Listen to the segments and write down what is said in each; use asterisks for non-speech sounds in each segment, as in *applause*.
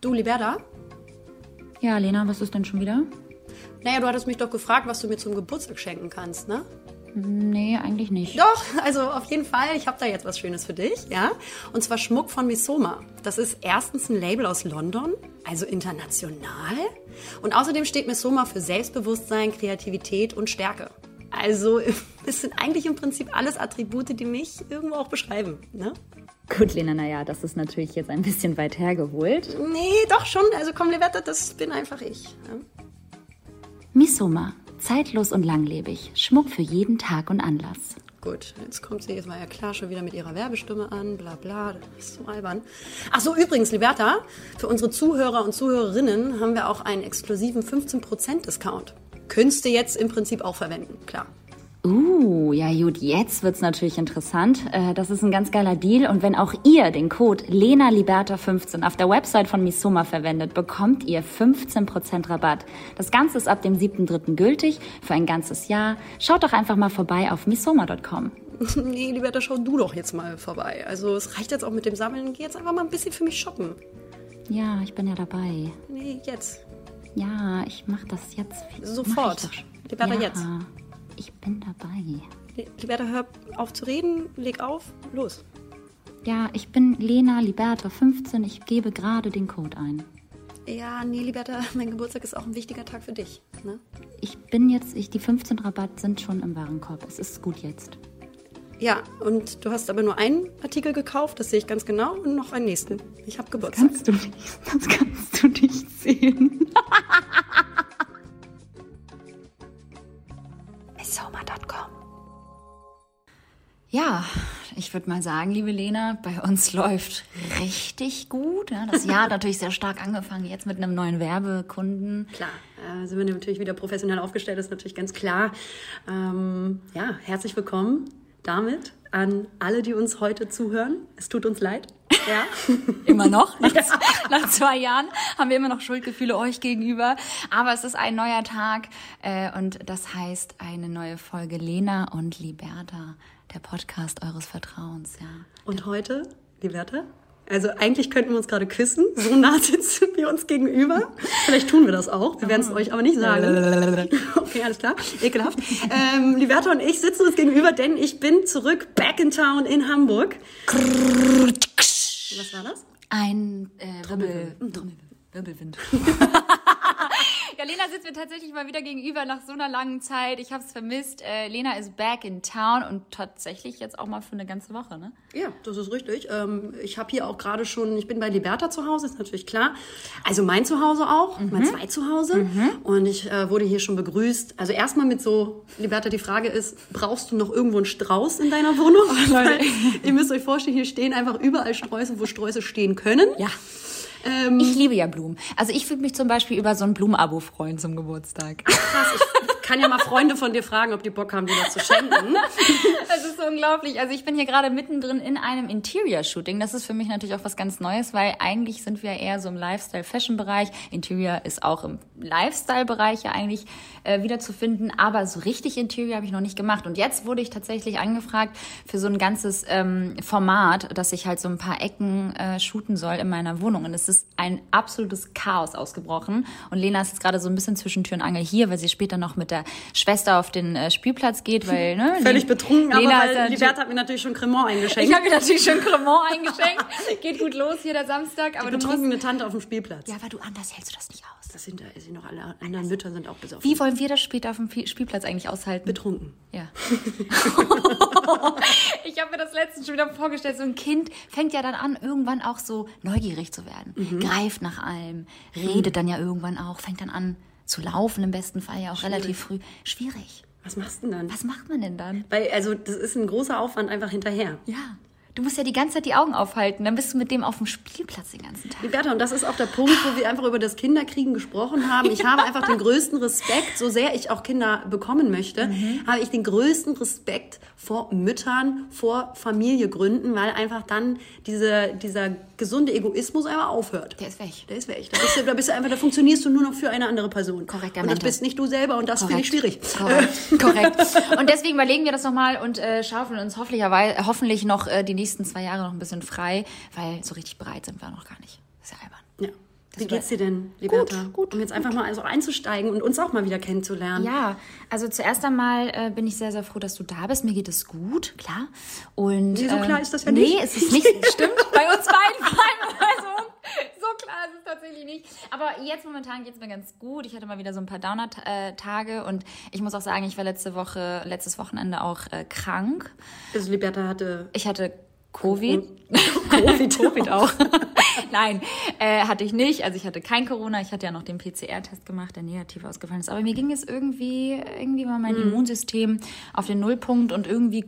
Du, Liberta? Ja, Lena, was ist denn schon wieder? Naja, du hattest mich doch gefragt, was du mir zum Geburtstag schenken kannst, ne? Nee, eigentlich nicht. Doch, also auf jeden Fall. Ich habe da jetzt was Schönes für dich, ja. Und zwar Schmuck von Misoma. Das ist erstens ein Label aus London, also international. Und außerdem steht Misoma für Selbstbewusstsein, Kreativität und Stärke. Also *laughs* es sind eigentlich im Prinzip alles Attribute, die mich irgendwo auch beschreiben, ne? Gut, Lena, naja, das ist natürlich jetzt ein bisschen weit hergeholt. Nee, doch schon. Also komm, Liberta, das bin einfach ich. Ja? Misoma, zeitlos und langlebig. Schmuck für jeden Tag und Anlass. Gut, jetzt kommt sie, es war ja klar, schon wieder mit ihrer Werbestimme an, bla bla, das ist so albern. Ach so, übrigens, Liberta, für unsere Zuhörer und Zuhörerinnen haben wir auch einen exklusiven 15% Discount. Könntest du jetzt im Prinzip auch verwenden, klar. Uh, ja gut, jetzt wird's natürlich interessant. Äh, Das ist ein ganz geiler Deal und wenn auch ihr den Code LenaLiberta15 auf der Website von Misoma verwendet, bekommt ihr 15% Rabatt. Das Ganze ist ab dem 7.3. gültig für ein ganzes Jahr. Schaut doch einfach mal vorbei auf misoma.com. *laughs* nee, Liberta, schau du doch jetzt mal vorbei. Also es reicht jetzt auch mit dem Sammeln. Geh jetzt einfach mal ein bisschen für mich shoppen. Ja, ich bin ja dabei. Nee, jetzt. Ja, ich mach das jetzt. Sofort. Liberta, ja, jetzt. Ich bin dabei. Liberta, hör auf zu reden, leg auf, los. Ja, ich bin Lena Liberta 15. Ich gebe gerade den Code ein. Ja, nee, Liberta, *laughs* mein Geburtstag ist auch ein wichtiger Tag für dich. Ne? Ich bin jetzt, ich, die 15 Rabatt sind schon im Warenkorb. Es ist gut jetzt. Ja, und du hast aber nur einen Artikel gekauft, das sehe ich ganz genau, und noch einen nächsten. Ich habe Geburtstag. Kannst du nicht, das kannst du nicht sehen. *laughs* Ja, ich würde mal sagen, liebe Lena, bei uns *laughs* läuft richtig gut. Ja, das Jahr hat natürlich sehr stark angefangen, jetzt mit einem neuen Werbekunden. Klar, äh, sind wir natürlich wieder professionell aufgestellt, ist natürlich ganz klar. Ähm, ja, herzlich willkommen damit an alle, die uns heute zuhören. Es tut uns leid. Ja. *laughs* Immer noch. Nach, nach zwei Jahren haben wir immer noch Schuldgefühle euch gegenüber. Aber es ist ein neuer Tag äh, und das heißt eine neue Folge Lena und Liberta, der Podcast eures Vertrauens. Ja. Und heute, Liberta? Also eigentlich könnten wir uns gerade küssen, so nah *laughs* sitzen wir uns gegenüber. Vielleicht tun wir das auch, wir werden es euch aber nicht sagen. Okay, alles klar, ekelhaft. Ähm, Liberta und ich sitzen uns gegenüber, denn ich bin zurück, back in town in Hamburg. Was war das? Ein äh, Wirbel, Trommel, Wirbelwind. *laughs* ja, Lena sitzt mir tatsächlich mal wieder gegenüber nach so einer langen Zeit. Ich habe es vermisst. Äh, Lena ist back in town und tatsächlich jetzt auch mal für eine ganze Woche, ne? Ja, das ist richtig. Ähm, ich habe hier auch gerade schon, ich bin bei Liberta zu Hause, ist natürlich klar. Also mein Zuhause auch, mein zwei Zuhause. Und ich äh, wurde hier schon begrüßt. Also erstmal mit so, Liberta, die Frage ist, brauchst du noch irgendwo einen Strauß in deiner Wohnung? *laughs* Weil, ihr müsst euch vorstellen, hier stehen einfach überall Sträuße, wo Sträuße stehen können. Ja. Ähm, Ich liebe ja Blumen. Also ich würde mich zum Beispiel über so ein Blumenabo freuen zum Geburtstag. krass, ich kann ja mal Freunde von dir fragen, ob die Bock haben, dir das zu schenken. Das ist so unglaublich. Also ich bin hier gerade mittendrin in einem Interior-Shooting. Das ist für mich natürlich auch was ganz Neues, weil eigentlich sind wir eher so im Lifestyle-Fashion-Bereich. Interior ist auch im Lifestyle-Bereich ja eigentlich äh, wieder zu finden. Aber so richtig Interior habe ich noch nicht gemacht. Und jetzt wurde ich tatsächlich angefragt für so ein ganzes ähm, Format, dass ich halt so ein paar Ecken äh, shooten soll in meiner Wohnung. Und es ist ein absolutes Chaos ausgebrochen. Und Lena ist jetzt gerade so ein bisschen zwischen Tür und Angel hier, weil sie später noch mit der Schwester auf den äh, Spielplatz geht, weil ne, *laughs* Völlig betrunken, aber Lena ist weil ja Liberta hat mir natürlich schon Cremant *laughs* eingeschenkt. ich habe mir natürlich schon Cremant eingeschenkt. *laughs* Geht gut los hier der Samstag, aber musst. Betrunkene Tante auf dem Spielplatz. Ja, aber du anders hältst du das nicht aus. Das sind, da sind noch alle anderen Mütter sind auch besoffen. Wie wollen wir das später auf dem Spielplatz eigentlich aushalten? Betrunken. Ja. ich habe mir das letztens schon wieder vorgestellt. So ein Kind fängt ja dann an, irgendwann auch so neugierig zu werden. Greift nach allem, redet dann ja irgendwann auch, fängt dann an zu laufen, im besten Fall ja auch relativ früh. Schwierig. Was machst du denn dann? Was macht man denn dann? Weil, also, das ist ein großer Aufwand einfach hinterher. Ja. Du musst ja die ganze Zeit die Augen aufhalten, dann bist du mit dem auf dem Spielplatz den ganzen Tag. Liberta, und das ist auch der Punkt, wo wir einfach über das Kinderkriegen gesprochen haben. Ich *laughs* habe einfach den größten Respekt, so sehr ich auch Kinder bekommen möchte, habe ich den größten Respekt vor Müttern, vor Familiegründen, weil einfach dann diese, dieser gesunde Egoismus einmal aufhört. Der ist weg. Der ist weg. Da bist, du, da bist du einfach, da funktionierst du nur noch für eine andere Person. Korrekt, der Und das Mentor. bist nicht du selber und das finde ich schwierig. Korrekt. *laughs* Korrekt. Und deswegen überlegen wir das nochmal und äh, schaufeln uns hoffentlich, hoffentlich noch äh, die nächsten zwei Jahre noch ein bisschen frei, weil so richtig bereit sind wir noch gar nicht. Das ist ja albern. Ja. Wie geht's dir denn, Liberta? Gut, gut. Um jetzt einfach mal also einzusteigen und uns auch mal wieder kennenzulernen. Ja, also zuerst einmal äh, bin ich sehr, sehr froh, dass du da bist. Mir geht es gut, klar. Und, nee, so ähm, klar ist das ja nee, nicht. Nee, es ist nicht. *laughs* Stimmt, bei uns beiden vor *laughs* allem. Also, so klar ist es tatsächlich nicht. Aber jetzt momentan geht es mir ganz gut. Ich hatte mal wieder so ein paar Downer-Tage und ich muss auch sagen, ich war letzte Woche, letztes Wochenende auch äh, krank. Also Liberta hatte... Ich hatte Covid. Covid, *laughs* Covid auch. Nein, äh, hatte ich nicht. Also ich hatte kein Corona. Ich hatte ja noch den PCR-Test gemacht, der negativ ausgefallen ist. Aber mir ging es irgendwie, irgendwie war mein mhm. Immunsystem auf den Nullpunkt und irgendwie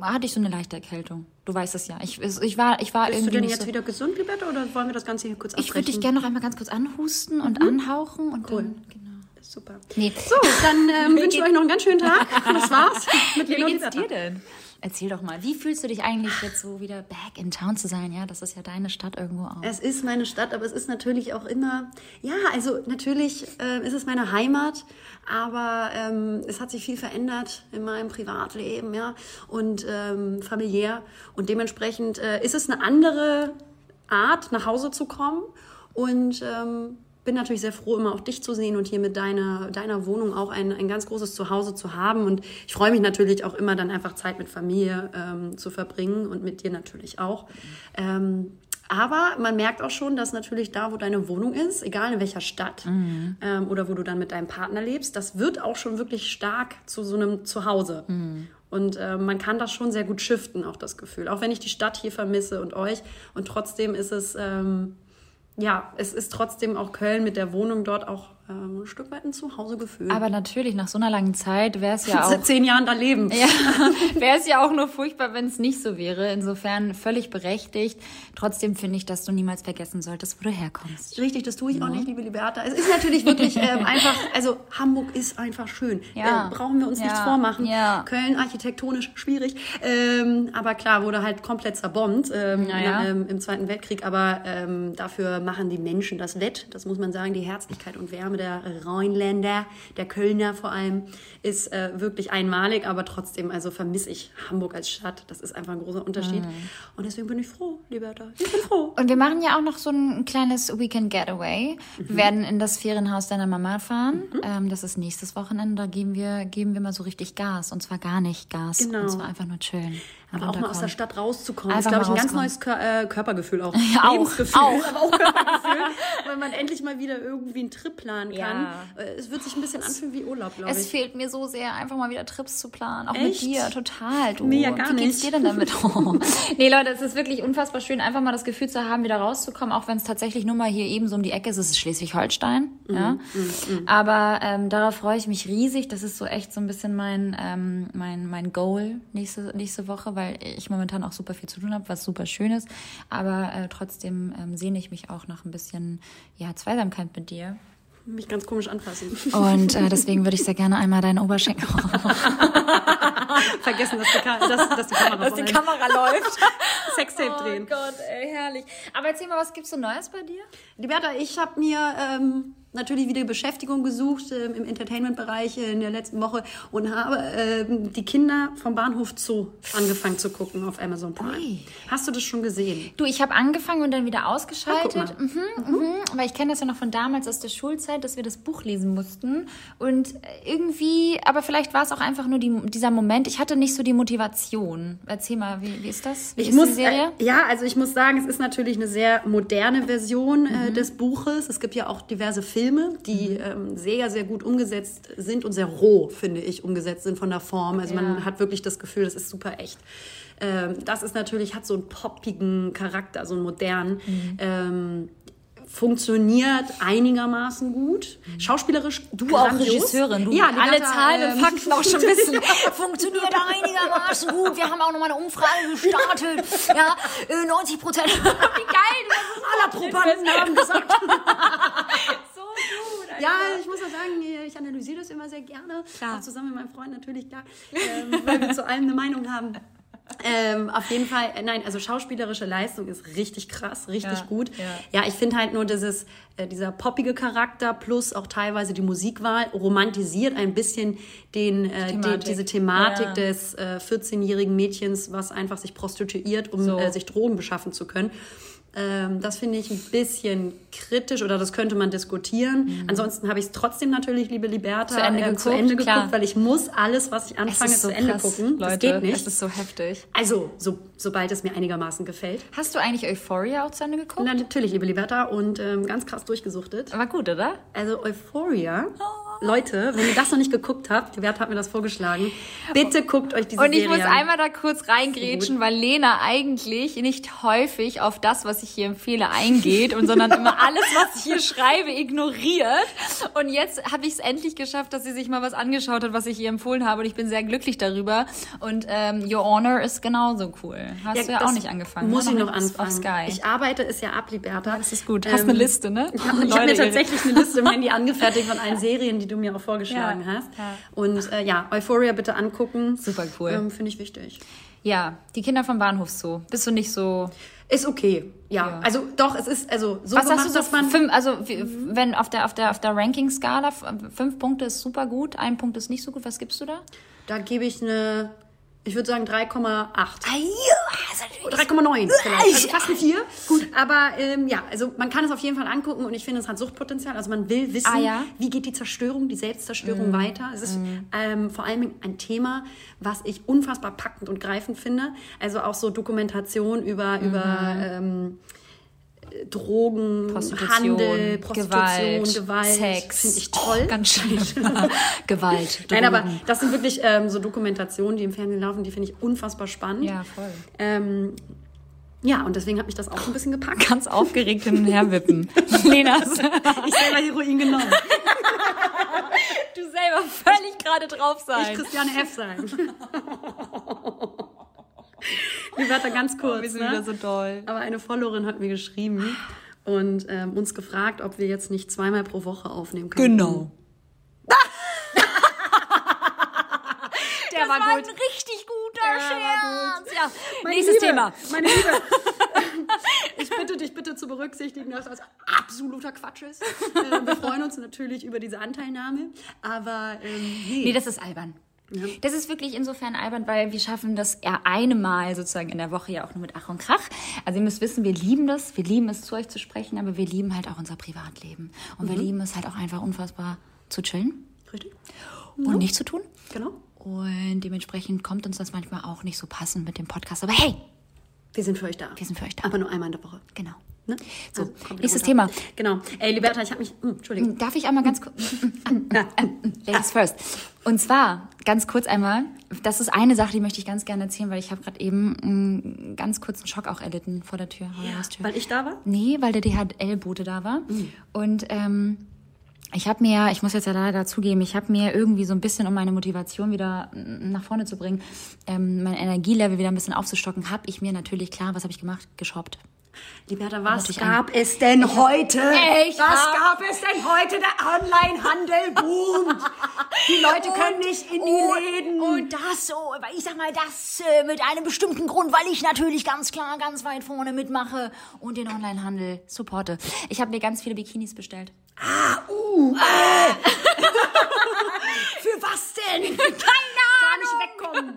hatte ich so eine leichte Erkältung. Du weißt es ja. Ich, ich war, ich war Bist irgendwie. du denn jetzt so wieder gesund, Libette, oder wollen wir das Ganze hier kurz abbrechen? Ich würde dich gerne noch einmal ganz kurz anhusten und mhm. anhauchen und cool. dann, genau. Super. Nee. So, dann ähm, wünsche ich euch noch einen ganz schönen Tag. *laughs* Das war's. Mit Wie geht's dir denn? Erzähl doch mal, wie fühlst du dich eigentlich jetzt so wieder back in town zu sein? Ja, das ist ja deine Stadt irgendwo auch. Es ist meine Stadt, aber es ist natürlich auch immer, ja, also natürlich äh, ist es meine Heimat, aber ähm, es hat sich viel verändert in meinem Privatleben, ja, und ähm, familiär. Und dementsprechend äh, ist es eine andere Art, nach Hause zu kommen. Und ähm, bin natürlich sehr froh, immer auch dich zu sehen und hier mit deiner, deiner Wohnung auch ein, ein ganz großes Zuhause zu haben. Und ich freue mich natürlich auch immer dann einfach Zeit mit Familie ähm, zu verbringen und mit dir natürlich auch. Ähm, aber man merkt auch schon, dass natürlich da, wo deine Wohnung ist, egal in welcher Stadt mhm. ähm, oder wo du dann mit deinem Partner lebst, das wird auch schon wirklich stark zu so einem Zuhause. Mhm. Und äh, man kann das schon sehr gut shiften, auch das Gefühl. Auch wenn ich die Stadt hier vermisse und euch. Und trotzdem ist es, ähm, ja, es ist trotzdem auch Köln mit der Wohnung dort auch ähm, ein Stück weit ein Zuhausegefühl. Aber natürlich, nach so einer langen Zeit wäre es *laughs* ja auch... Seit zehn Jahren da leben. Ja, *laughs* wäre es ja auch nur furchtbar, wenn es nicht so wäre. Insofern völlig berechtigt. Trotzdem finde ich, dass du niemals vergessen solltest, wo du herkommst. Richtig, das tue ich ja. auch nicht, liebe Liberta. Es ist natürlich wirklich ähm, *laughs* einfach, also Hamburg ist einfach schön. Ja. Äh, brauchen wir uns ja. nichts vormachen. Ja. Köln architektonisch schwierig. Ähm, aber klar, wurde halt komplett zerbombt ähm, naja. ähm, im Zweiten Weltkrieg. Aber ähm, dafür machen die Menschen das wett. Das muss man sagen, die Herzlichkeit und Wärme der Rheinländer, der Kölner vor allem, ist äh, wirklich einmalig, aber trotzdem, also vermisse ich Hamburg als Stadt. Das ist einfach ein großer Unterschied. Mhm. Und deswegen bin ich froh, Liberta. Ich bin froh. Und wir machen ja auch noch so ein kleines Weekend Getaway. Mhm. Wir werden in das Ferienhaus deiner Mama fahren. Mhm. Ähm, das ist nächstes Wochenende. Da geben wir, geben wir mal so richtig Gas. Und zwar gar nicht Gas. Genau. Und zwar einfach nur chillen. Aber auch mal aus der Stadt rauszukommen, Einfach ist, glaube ich, ein ganz neues Kör äh, Körpergefühl auch. *laughs* Ja, Lebensgefühl, auch. *laughs* aber auch Körpergefühl, *laughs* weil man endlich mal wieder irgendwie einen Trip planen kann. Ja. Äh, es wird sich ein bisschen anfühlen wie Urlaub, glaube ich. Es fehlt mir so sehr, einfach mal wieder Trips zu planen. Auch Echt? mit dir, total. Du. Mir ja gar Wie geht's dir denn damit? Oh. nee, Leute, es ist wirklich unfassbar schön, einfach mal das Gefühl zu haben, wieder rauszukommen, auch wenn es tatsächlich nur mal hier eben so um die Ecke ist. Es ist Schleswig-Holstein. Mhm. Ja? Mhm. mhm. Aber ähm, darauf freue ich mich riesig. Das ist so echt so ein bisschen mein, ähm, mein, mein Goal nächste, nächste Woche, weil ich momentan auch super viel zu tun habe, was super schön ist. Aber äh, trotzdem ähm, sehne ich mich auch nach ein bisschen ja, Zweisamkeit mit dir. Mich ganz komisch anfassen. Und äh, deswegen würde ich sehr gerne einmal deinen Oberschenkel. *laughs* Vergessen, dass die, Ka dass, dass die Kamera, *laughs* dass die Kamera läuft. *laughs* Sextape oh drehen. Oh Gott, ey, herrlich. Aber erzähl mal, was gibt's so Neues bei dir? Liberta, ich habe mir ähm, natürlich wieder Beschäftigung gesucht äh, im Entertainment-Bereich in der letzten Woche und habe äh, die Kinder vom Bahnhof Zoo angefangen zu gucken auf Amazon Prime. Ui. Hast du das schon gesehen? Du, ich habe angefangen und dann wieder ausgeschaltet. Ah, mhm, mhm. Weil ich kenne das ja noch von damals aus der Schulzeit, dass wir das Buch lesen mussten. Und irgendwie, aber vielleicht war es auch einfach nur die, dieser Moment. Ich hatte nicht so die Motivation. Erzähl mal, wie, wie ist das? Wie ich ist muss, die Serie? Äh, ja, also ich muss sagen, es ist natürlich eine sehr moderne Version äh, mhm. des Buches. Es gibt ja auch diverse Filme Filme, die mhm. ähm, sehr, sehr gut umgesetzt sind und sehr roh, finde ich, umgesetzt sind von der Form. Also ja. man hat wirklich das Gefühl, das ist super echt. Ähm, das ist natürlich, hat so einen poppigen Charakter, so einen modernen. Mhm. Ähm, funktioniert einigermaßen gut. Mhm. Schauspielerisch Du grandios. auch Regisseurin, du ja, alle Zahlen und ähm, Fakten auch schon wissen. *laughs* funktioniert einigermaßen gut. Wir haben auch noch mal eine Umfrage gestartet. *laughs* Ja, 90 äh, Prozent. Wie geil, Aller Probanden haben gesagt. *laughs* Ja, ich muss auch sagen, ich analysiere das immer sehr gerne. Klar. Auch zusammen mit meinem Freund natürlich, klar. Ähm, weil wir zu allem eine Meinung haben. Ähm, auf jeden Fall, äh, nein, also schauspielerische Leistung ist richtig krass, richtig ja, gut. Ja, ja ich finde halt nur dieses, äh, dieser poppige Charakter plus auch teilweise die Musikwahl romantisiert ein bisschen den, äh, Thematik. Die, diese Thematik ja. des äh, 14-jährigen Mädchens, was einfach sich prostituiert, um so. äh, sich Drogen beschaffen zu können. Ähm, das finde ich ein bisschen kritisch oder das könnte man diskutieren. Ansonsten habe ich es trotzdem natürlich, liebe Liberta, Mhm. Zu Ende äh, zu geguckt, Ende klar. geguckt, weil ich muss alles, was ich anfange, zu Ende gucken. Leute. das geht nicht. Es ist so heftig. Also, so, sobald es mir einigermaßen gefällt. Hast du eigentlich Euphoria auch zu Ende geguckt? Na, natürlich, liebe Liberta, und ähm, ganz krass durchgesuchtet. War gut, oder? Also Euphoria, Leute, wenn ihr das noch nicht geguckt habt, Liberta hat mir das vorgeschlagen, bitte guckt euch diese Und ich Serie muss an. einmal da kurz reingrätschen, weil Lena eigentlich nicht häufig auf das, was ich hier empfehle, eingeht und sondern immer *laughs* alles, was ich hier schreibe, ignoriert. Und jetzt habe ich es endlich geschafft, dass sie sich mal was angeschaut hat, was ich ihr empfohlen habe. Und ich bin sehr glücklich darüber. Und ähm, Your Honor ist genauso cool. Hast du ja auch nicht angefangen. Muss ne? ich noch anfangen. Auf Sky. Ich arbeite es ja ab, Liberta. das ist gut. Hast eine Liste, ne? *laughs* Ich habe hab mir tatsächlich eine Liste im Handy angefertigt von allen *laughs* Serien, die du mir auch vorgeschlagen Ja, hast. ja. Und äh, ja, Euphoria bitte angucken. Super cool. Ähm, Finde ich wichtig. Ja, die Kinder vom Bahnhof so. Bist du nicht so. Ist okay. Ja, Ja. also doch, es ist also so Was gemacht, sagst du dass man Fünf, also wie- wenn auf der auf der auf der Ranking-Skala f- fünf Punkte ist super gut, ein Punkt ist nicht so gut. Was gibst du da? da gebe ich eine ich würde sagen 3,8. Ah, ja, 3,9 vielleicht. Also fast ein 4. Gut. Aber ähm, ja, also man kann es auf jeden Fall angucken und ich finde, es hat Suchtpotenzial. Also man will wissen, Ah, ja? wie geht die Zerstörung, die Selbstzerstörung weiter. Es ist ähm, vor allem ein Thema, was ich unfassbar packend und greifend finde. Also auch so Dokumentation über, über ähm, Drogen, Prostitution, Handel, Prostitution, Gewalt, Gewalt. Sex. Finde ich toll. Oh, ganz schön. *laughs* Gewalt. Nein, aber Drogen. das sind wirklich ähm, so Dokumentationen, die im Fernsehen laufen, die finde ich unfassbar spannend. Ja, voll. Ähm, ja, und deswegen hat mich das auch ein bisschen gepackt. Ganz aufgeregt hin und her wippen. *laughs* Lena, Ich selber Heroin genommen. du selber völlig gerade drauf Ich sein. Christiane F. sein. *laughs* Die Wörter ganz kurz. Wir sind ne? wieder so doll. Aber eine Followerin hat mir geschrieben und ähm, uns gefragt, ob wir jetzt nicht zweimal pro Woche aufnehmen können. Genau. Der war, war ein gut. richtig guter war Scherz. Ja, Meine nächstes Liebe, Thema. Meine Liebe. *laughs* Ich bitte dich bitte zu berücksichtigen, dass das absoluter Quatsch ist. Äh, Wir freuen uns natürlich über diese Anteilnahme, aber ähm, nee. Nee, das ist albern. Das ist wirklich insofern albern, weil wir schaffen das eher eine Mal sozusagen in der Woche ja auch nur mit Ach und Krach. Also ihr müsst wissen, wir lieben das, wir lieben es zu euch zu sprechen, aber wir lieben halt auch unser Privatleben. Und wir lieben es halt auch einfach unfassbar zu chillen Richtig? und nichts zu tun. Genau. Und dementsprechend kommt uns das manchmal auch nicht so passend mit dem Podcast. Aber hey, Wir sind für euch da. wir sind für euch da. Aber nur einmal in der Woche. Genau. Ne? So, Also, nächstes runter. Thema. Genau. Ey, Liberta, ich habe mich. Hm, Entschuldigung. Darf ich einmal ganz kurz. Ladies first. Und zwar, ganz kurz einmal, das ist eine Sache, die möchte ich ganz gerne erzählen, weil ich habe gerade eben einen ganz kurzen Schock auch erlitten vor der Tür, der Haustür. Weil ich da war? Nee, weil der DHL-Bote da war. Und ähm, ich habe mir, ich muss jetzt ja leider zugeben, ich habe mir irgendwie so ein bisschen, um meine Motivation wieder nach vorne zu bringen, ähm, mein Energielevel wieder ein bisschen aufzustocken, habe ich mir natürlich, klar, was habe ich gemacht? Geshoppt. Liberta, was gab es denn heute? Ich was hab- gab es denn heute? Der Onlinehandel boomt. Die Leute können nicht in die Läden. Und das so, ich sag mal, das äh, mit einem bestimmten Grund, weil ich natürlich ganz klar ganz weit vorne mitmache Und den Onlinehandel supporte. Ich habe mir ganz viele Bikinis bestellt. *laughs* Für was denn? Keine Gar nicht wegkommen.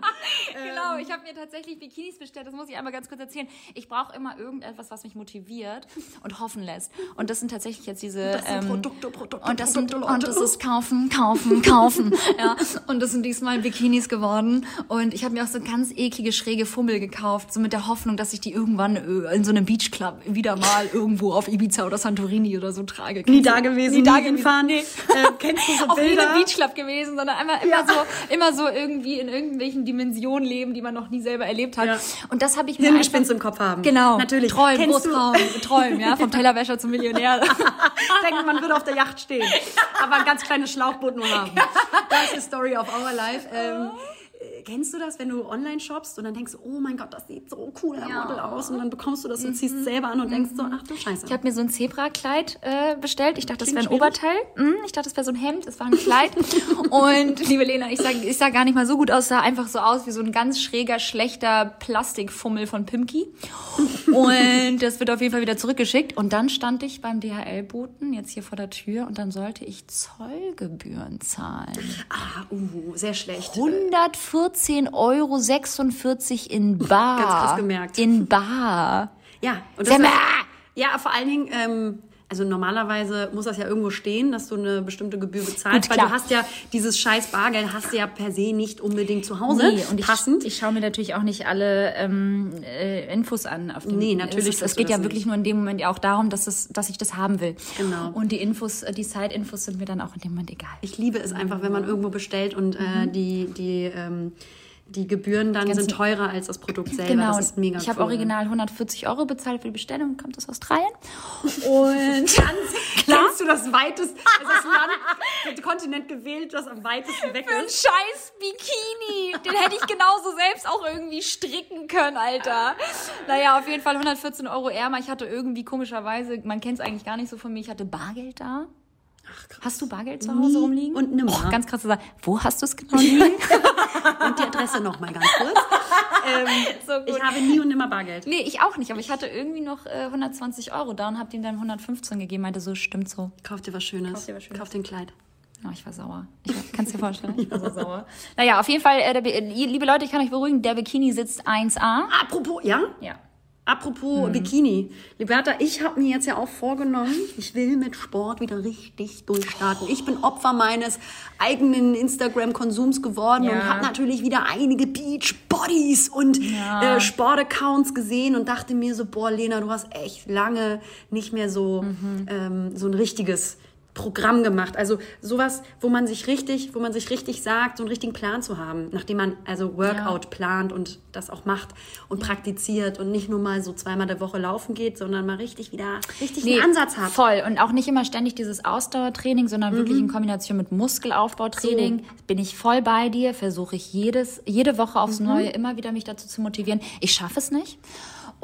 Genau, ich habe mir tatsächlich Bikinis bestellt. Das muss ich einmal ganz kurz erzählen. Ich brauche immer irgendetwas, was mich motiviert und hoffen lässt. Und das sind tatsächlich jetzt diese Das sind ähm, Produkte, Produkte, und das sind Produkte, und das ist kaufen, kaufen, kaufen. *laughs* ja, und das sind diesmal Bikinis geworden. Und ich habe mir auch so ganz eklige schräge Fummel gekauft, so mit der Hoffnung, dass ich die irgendwann äh, in so einem Beachclub wieder mal irgendwo auf Ibiza oder Santorini oder so trage. Nie da gewesen, nie da hinfahren. Nee. Äh, kennst du so *laughs* Auch nie Bilder? im Beachclub gewesen, sondern einmal immer so, immer so irgendwie in irgendwelchen Dimensionen leben, die man noch nie selber erlebt hat. Ja. Und das habe ich mir Hirngespinst im Kopf haben. Genau. Natürlich. Träumen, Kennst du- *laughs* träumen, ja, vom Tellerwäscher zum Millionär. *laughs* denken, man würde auf der Yacht stehen, aber ein ganz kleines Schlauchboot nur haben. Das ist Story of our life. Ähm, äh, kennst du das, wenn du online shoppst und dann denkst, du, oh mein Gott, das sieht so cool, der Model aus und dann bekommst du das und ziehst es selber an und denkst so, ach du Scheiße. Ich habe mir so ein Zebra-Kleid äh, bestellt. Ich dachte, das wäre ein Oberteil. Hm, ich dachte, das wäre so ein Hemd. Es war ein Kleid. *laughs* und liebe Lena, ich sah, ich sah gar nicht mal so gut aus. Sah einfach so aus wie so ein ganz schräger, schlechter Plastikfummel von Pimki. Und das wird auf jeden Fall wieder zurückgeschickt. Und dann stand ich beim DHL-Boten jetzt hier vor der Tür und dann sollte ich Zollgebühren zahlen. ah, uh, sehr schlecht. 114,46 Euro in *laughs* Bar. Ganz krass gemerkt. In Bar. Ja, und das ist, ja, vor allen Dingen, ähm, also normalerweise muss das ja irgendwo stehen, dass du eine bestimmte Gebühr bezahlst, Gut, weil klar. du hast ja dieses scheiß Bargeld hast du ja per se nicht unbedingt zu Hause Nee, und ich, passend. ich schaue mir natürlich auch nicht alle ähm, äh, Infos an. Auf dem, Nee, natürlich Es, geht ja wirklich nicht. nur in dem Moment auch darum, dass, es, dass ich das haben will. Genau. Und die Infos, äh, die Side-Infos sind mir dann auch in dem Moment egal. Ich liebe es einfach, wenn man irgendwo bestellt und äh, die, die, ähm, die Gebühren dann sind teurer als das Produkt selber. Genau, Das ist mega ich habe original 140 Euro bezahlt für die Bestellung, kommt aus Australien. Und *laughs* Kennst du das weitest, also das Land, den Kontinent gewählt, das am weitesten weg Für einen ist? scheiß Bikini. Den hätte ich genauso selbst auch irgendwie stricken können, Alter. Naja, auf jeden Fall 114 Euro ärmer. Ich hatte irgendwie komischerweise, man kennt es eigentlich gar nicht so von mir, ich hatte Bargeld da. Hast du Bargeld zu Hause Nie rumliegen? und nimmer. Oh, ganz krass zu sagen. Wo hast du es genau liegen? *laughs* Und die Adresse noch mal ganz kurz. ähm, *laughs* So ich habe nie und nimmer Bargeld. nee, ich auch nicht, aber ich hatte irgendwie noch äh, 120 Euro da und hab ihm dann 115 gegeben, meinte so, stimmt so. Kauf dir was Schönes. Kauf dir was Schönes. Kauf dir ein Kleid. Oh, ich war sauer. Ich war, kannst dir vorstellen? *laughs* Ich war so sauer. Naja, auf jeden Fall, äh, der, äh, liebe Leute, ich kann euch beruhigen, der Bikini sitzt 1A. Apropos, ja? Ja. Apropos Bikini. Liberta, ich habe mir jetzt ja auch vorgenommen, ich will mit Sport wieder richtig durchstarten. Ich bin Opfer meines eigenen Instagram-Konsums geworden Ja. und habe natürlich wieder einige Beach-Bodies und äh, Sportaccounts gesehen und dachte mir so, boah, Lena, du hast echt lange nicht mehr so, ähm, so ein richtiges Programm gemacht. Also sowas, wo man sich richtig, wo man sich richtig sagt, so einen richtigen Plan zu haben, nachdem man also Workout plant und das auch macht und praktiziert und nicht nur mal so zweimal der Woche laufen geht, sondern mal richtig wieder richtig einen Ansatz hat. Voll. Und auch nicht immer ständig dieses Ausdauertraining, sondern wirklich Mhm. in Kombination mit Muskelaufbautraining. Bin ich voll bei dir, versuche ich jedes, jede Woche aufs Mhm. Neue immer wieder mich dazu zu motivieren. Ich schaffe es nicht.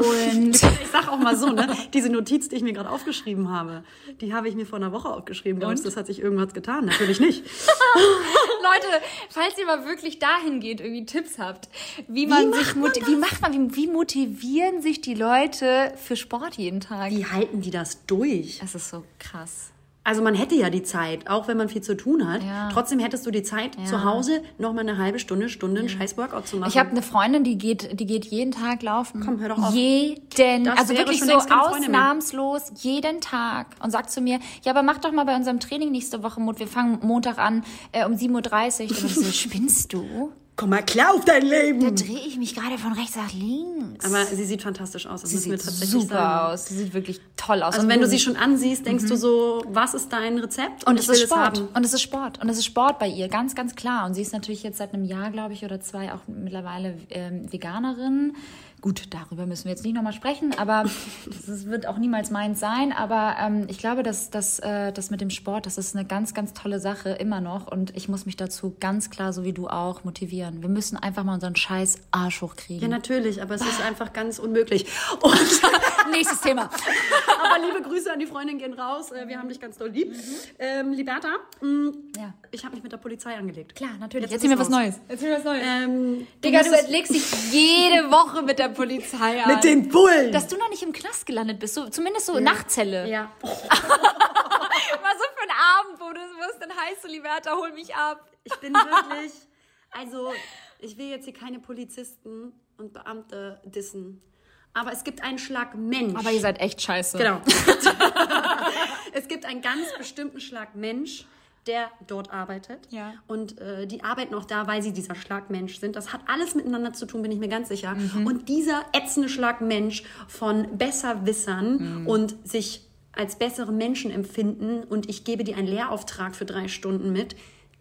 Und *laughs* Ich sag auch mal so, ne, diese Notiz, die ich mir gerade aufgeschrieben habe, die habe ich mir vor einer Woche aufgeschrieben. Glaubst du, das hat sich irgendwas getan? Natürlich nicht. *laughs* *laughs* Leute, falls ihr mal wirklich dahin geht, irgendwie Tipps habt, wie man sich moti- wie macht man, wie, wie motivieren sich die Leute für Sport jeden Tag? Wie halten die das durch? Das ist so krass. Also man hätte ja die Zeit, auch wenn man viel zu tun hat. Ja. Trotzdem hättest du die Zeit, zu Hause noch mal eine halbe Stunde, Stunde einen scheiß Workout zu machen. Ich habe eine Freundin, die geht, die geht jeden Tag laufen. Komm, hör doch auf. Jeden, Das also wirklich so ausnahmslos jeden Tag und sagt zu mir, ja, aber mach doch mal bei unserem Training nächste Woche Mut. Wir fangen Montag an äh, um 7.30 Uhr. Und ich so, *laughs* spinnst du? Komm mal klar auf dein Leben. Da drehe ich mich gerade von rechts nach links. Aber sie sieht fantastisch aus. Das Sie sieht tatsächlich super sagen. aus. Sie sieht wirklich toll aus. Also Und wenn du sie schon ansiehst, denkst du so, was ist dein Rezept? Und ich es ist Sport. Und es ist Sport. Und es ist Sport bei ihr, ganz, ganz klar. Und sie ist natürlich jetzt seit einem Jahr, glaube ich, oder zwei auch mittlerweile ähm, Veganerin. Gut, darüber müssen wir jetzt nicht nochmal sprechen, aber *laughs* es wird auch niemals meins sein. Aber ähm, ich glaube, dass dass, äh, das mit dem Sport, das ist eine ganz, ganz tolle Sache immer noch. Und ich muss mich dazu ganz klar, so wie du auch, motivieren. Wir müssen einfach mal unseren scheiß Arsch hochkriegen. Ja, natürlich, aber es ist *laughs* einfach ganz unmöglich. Und, *laughs* Nächstes Thema. aber liebe Grüße an die Freundin gehen raus. Äh, Wir haben dich ganz doll lieb. Ähm, Liberta, mh, Ja. ich habe mich mit der Polizei angelegt. Klar, natürlich. Jetzt Erzähl mir was. Neues. Erzähl mir was Neues. Ähm, Digga, du musstest- entlegst dich jede Woche mit der Polizei an. mit den Bullen. Dass du noch nicht im Knast gelandet bist, so, zumindest so Nachtzelle. ja. *laughs* Mal so für einen Abend, wo du wirst, dann heißt du, Liberta, hol mich ab. Ich bin wirklich, also ich will jetzt hier keine Polizisten und Beamte dissen. Aber es gibt einen Schlag Mensch. Aber ihr seid echt scheiße. Genau. *laughs* es gibt einen ganz bestimmten Schlag Mensch, der dort arbeitet. Ja. Und äh, die arbeiten auch da, weil sie dieser Schlagmensch sind. Das hat alles miteinander zu tun, bin ich mir ganz sicher. Und dieser ätzende Schlagmensch von Besserwissern und sich als bessere Menschen empfinden und ich gebe dir einen Lehrauftrag für drei Stunden mit,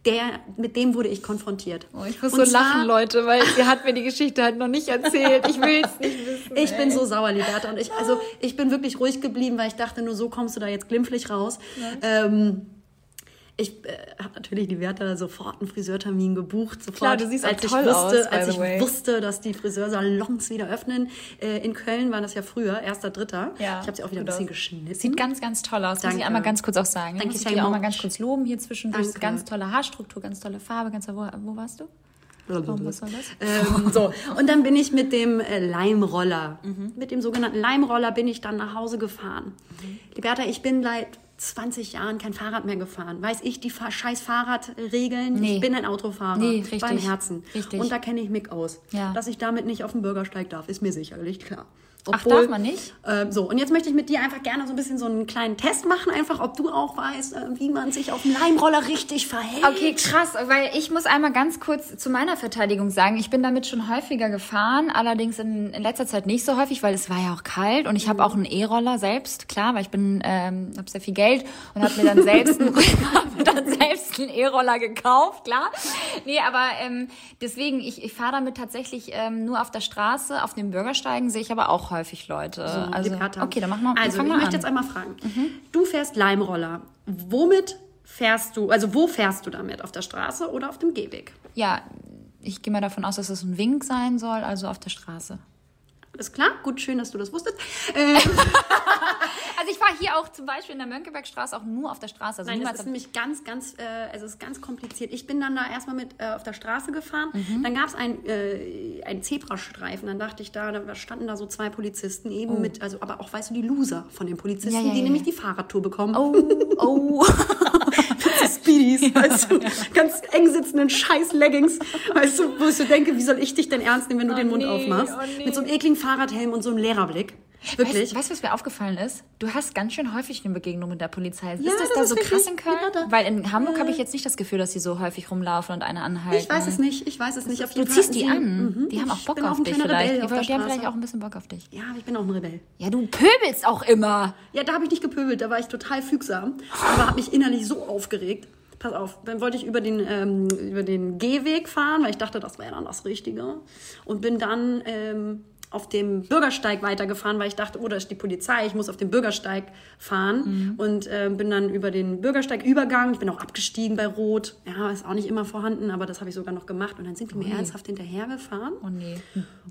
der, mit dem wurde ich konfrontiert. Oh, ich muss Und so lachen, Leute, weil sie hat mir die Geschichte halt noch nicht erzählt. Ich will es nicht wissen. Ich bin so sauer, Liberta. Und ich, also, ich bin wirklich ruhig geblieben, weil ich dachte, nur so kommst du da jetzt glimpflich raus. Ähm, ich äh, habe natürlich die Werte sofort einen Friseurtermin gebucht. Sofort, Klar, du siehst als ich wusste, aus, Als ich way. wusste, dass die Friseursalons wieder öffnen. Äh, in Köln war das ja früher, erster, dritter. Ja, ich habe sie auch wieder ein bisschen aus. geschnitten. Sieht ganz, ganz toll aus. Muss Danke. ich einmal ganz kurz auch sagen. Danke, muss ich dir auch mal ganz kurz loben hier zwischendurch. Danke. Ganz tolle Haarstruktur, ganz tolle Farbe. Ganz, wo, wo warst du? Warum, was soll das? Ähm, so. Und dann bin ich mit dem äh, Leimroller, Mhm. mit dem sogenannten Leimroller bin ich dann nach Hause gefahren. Mhm. Liberta, ich bin seit 20 Jahren kein Fahrrad mehr gefahren. Weiß ich die scheiß Fahrradregeln? Nee. Ich bin ein Autofahrer. Nee, richtig. Beim Herzen. Richtig. Und da kenne ich Mick aus. Ja. Dass ich damit nicht auf den Bürgersteig darf, ist mir sicherlich klar. Ach, darf man nicht? Ähm, so, und jetzt möchte ich mit dir einfach gerne so ein bisschen so einen kleinen Test machen, einfach, ob du auch weißt, äh, wie man sich auf dem Leimroller richtig verhält. Okay, krass, weil ich muss einmal ganz kurz zu meiner Verteidigung sagen, ich bin damit schon häufiger gefahren, allerdings in, in letzter Zeit nicht so häufig, weil es war ja auch kalt und ich habe auch einen E-Roller selbst, klar, weil ich bin, ähm, habe sehr viel Geld und habe mir dann selbst einen, *laughs* dann selbst einen E-Roller gekauft, klar. Nee, aber ähm, deswegen, ich, ich fahre damit tatsächlich ähm, nur auf der Straße, auf den Bürgersteigen sehe ich aber auch häufig Leute. also, Liberta. okay, dann machen wir Also, ich möchte an. jetzt einmal fragen. Du fährst Leimroller. Womit fährst du, also wo fährst du damit? Auf der Straße oder auf dem Gehweg? Ja, ich gehe mal davon aus, dass es ein Wink sein soll, also auf der Straße. Ist klar? Gut, schön, dass du das wusstest. *laughs* Äh, Also ich fahre hier auch zum Beispiel in der Mönckebergstraße auch nur auf der Straße. Also Nein, das ist nämlich ganz, ganz, äh, also es ist ganz kompliziert. Ich bin dann da erstmal mit äh, auf der Straße gefahren. Mhm. Dann gab es ein, äh, einen Zebrastreifen. Dann dachte ich da, da standen da so zwei Polizisten eben mit, also aber auch, weißt du, die Loser von den Polizisten, Oh. Ja, ja, die ja, nämlich ja. die Fahrradtour bekommen. Oh, *laughs* oh. Speedies, weißt du, ganz eng sitzenden scheiß Leggings, weißt du, wo ich so denke, wie soll ich dich denn ernst nehmen, wenn du den Mund nee, aufmachst? oh nee. Mit so einem ekligen Fahrradhelm und so einem Lehrerblick. Wirklich. Weißt, weißt du, was mir aufgefallen ist? Du hast ganz schön häufig eine Begegnung mit der Polizei. Ist Ja, das, das da ist so krass in Köln? Ja, Weil in Hamburg habe ich jetzt nicht das Gefühl, dass sie so häufig rumlaufen und eine anhalten. ich weiß es nicht, ich weiß es nicht. Auf Du jeden Fall ziehst die an. Mhm. Die haben auch Bock auf ein dich vielleicht. Rebell auf die haben vielleicht auch ein bisschen Bock auf dich. Ja, ich bin auch ein Rebell. Ja, du pöbelst auch immer. Ja, da habe ich nicht gepöbelt, da war ich total fügsam, aber habe mich innerlich so aufgeregt. Pass auf, dann wollte ich über den, ähm, über den Gehweg fahren, weil ich dachte, das wäre dann das Richtige. Und bin dann ähm, auf dem Bürgersteig weitergefahren, weil ich dachte, oh, da ist die Polizei, ich muss auf den Bürgersteig fahren. Und ähm, bin dann über den Bürgersteig übergangen. Ich bin auch abgestiegen bei Rot. Ja, ist auch nicht immer vorhanden, aber das habe ich sogar noch gemacht. Und dann sind die mir ernsthaft hinterhergefahren. Oh nee.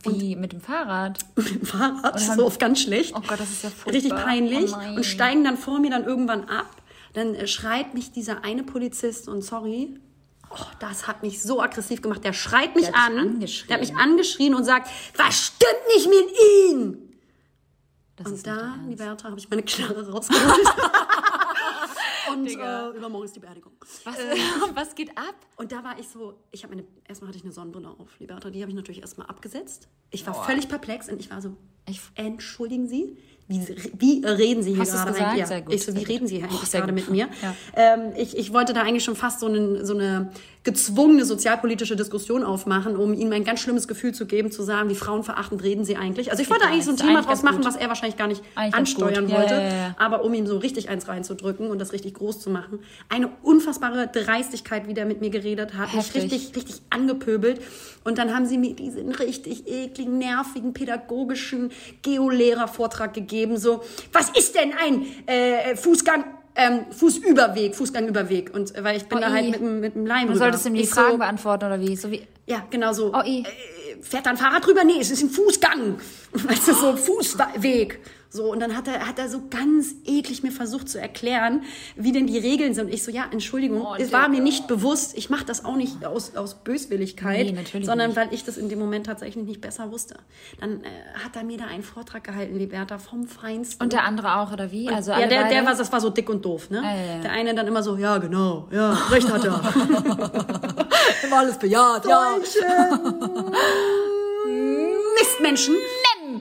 Wie mit dem Fahrrad? *laughs* mit dem Fahrrad, so auf ganz schlecht. Oh Gott, das ist ja furchtbar. Richtig peinlich. Oh und steigen dann vor mir dann irgendwann ab. Dann äh, schreit mich dieser eine Polizist und sorry, oh, das hat mich so aggressiv gemacht. Der schreit mich Der an. Der hat mich angeschrien und sagt, was stimmt nicht mit ihm? Das Und da, Ernst. Liberta, habe ich meine Knarre rausgeholt. *laughs* und äh, übermorgen ist die Beerdigung. Was, *laughs* was geht ab? Und da war ich so, ich habe meine, erstmal hatte ich eine Sonnenbrille auf, Liberta, die habe ich natürlich erstmal abgesetzt. Ich war völlig perplex und ich war so, Ich- entschuldigen Sie, wie, wie reden Sie hier Hast gerade gesagt? eigentlich? Sehr gut, ich so, wie reden Sie hier eigentlich Sehr gerade gut. mit mir? Ja. Ähm, ich, ich wollte da eigentlich schon fast so, einen, so eine gezwungene sozialpolitische Diskussion aufmachen, um Ihnen ein ganz schlimmes Gefühl zu geben, zu sagen, wie frauenverachtend reden Sie eigentlich? Also ich wollte gar eigentlich so ein. Thema Eigentlich draus machen, gut. was er wahrscheinlich gar nicht Eigentlich ansteuern Ja, wollte, ja, aber um ihm so richtig eins reinzudrücken und das richtig groß zu machen. Eine unfassbare Dreistigkeit, wie der mit mir geredet hat. Mich Heftig. richtig, richtig angepöbelt. Und dann haben sie mir diesen richtig ekligen, nervigen, pädagogischen Geolehrer-Vortrag gegeben. So, was ist denn ein äh, Fußgang? Ähm, Fußüberweg, Fußgangüberweg. Und äh, weil ich bin Oh, da halt mit, dem- mit dem Leim Du solltest ihm die Ich Fragen so, beantworten oder wie? So wie Ja, genau so. Oh. Äh, fährt da ein Fahrrad drüber? Nee, es ist ein Fußgang. Weißt *laughs* du, so Fußweg. So, und dann hat er, hat er so ganz eklig mir versucht zu erklären, wie denn die Regeln sind. Und ich so, ja, Entschuldigung, Oh, es war mir nicht bewusst. Ich mache das auch nicht aus, aus Böswilligkeit, Nee, sondern nicht. weil ich das in dem Moment tatsächlich nicht besser wusste. Dann äh, hat er mir da einen Vortrag gehalten, Liberta, vom Feinsten. und der andere auch oder wie? Also ja, der, der war, das war so dick und doof, ne? ja, ja. Der eine dann immer so, ja, genau, ja, recht hat er. *laughs* immer alles bejaht, ja. Mistmenschen.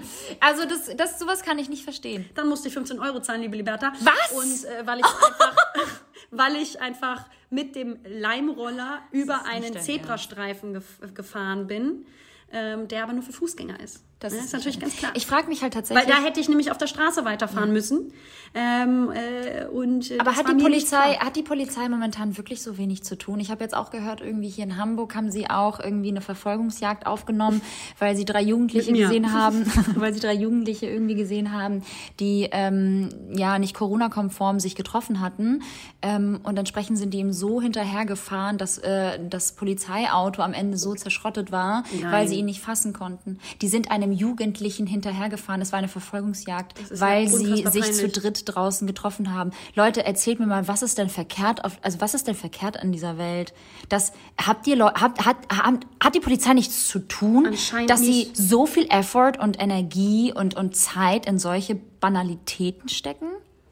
*laughs* Also das, das sowas kann ich nicht verstehen. Dann musste ich 15 Euro zahlen, liebe Liberta. Was? Und äh, weil, ich einfach, *laughs* weil ich einfach mit dem Leimroller über einen Zebrastreifen gef gefahren bin, ähm, der aber nur für Fußgänger ist. Das Ne, ist natürlich ganz klar. Ich frage mich halt weil tatsächlich. da hätte ich nämlich auf der Straße weiterfahren müssen. Ähm, äh, und, äh, aber das hat die Polizei, hat die Polizei momentan wirklich so wenig zu tun? Ich habe jetzt auch gehört, irgendwie hier in Hamburg haben sie auch irgendwie eine Verfolgungsjagd aufgenommen, weil sie drei Jugendliche gesehen *laughs* haben, *laughs* weil sie drei Jugendliche irgendwie gesehen haben, die ähm, ja nicht Corona-konform sich getroffen hatten. Ähm, und entsprechend sind die ihm so hinterhergefahren, dass äh, das Polizeiauto am Ende so zerschrottet war, Nein. weil sie ihn nicht fassen konnten. Die sind einem Jugendlichen hinterhergefahren. Es war eine Verfolgungsjagd, weil sie sich zu peinlich. dritt draußen getroffen haben. Leute, erzählt mir mal, was ist denn verkehrt auf, also was ist denn verkehrt an dieser Welt? Das habt ihr Leu- habt, hat, hat, hat die Polizei nichts zu tun, dass nicht. sie so viel Effort und Energie und, und Zeit in solche Banalitäten stecken?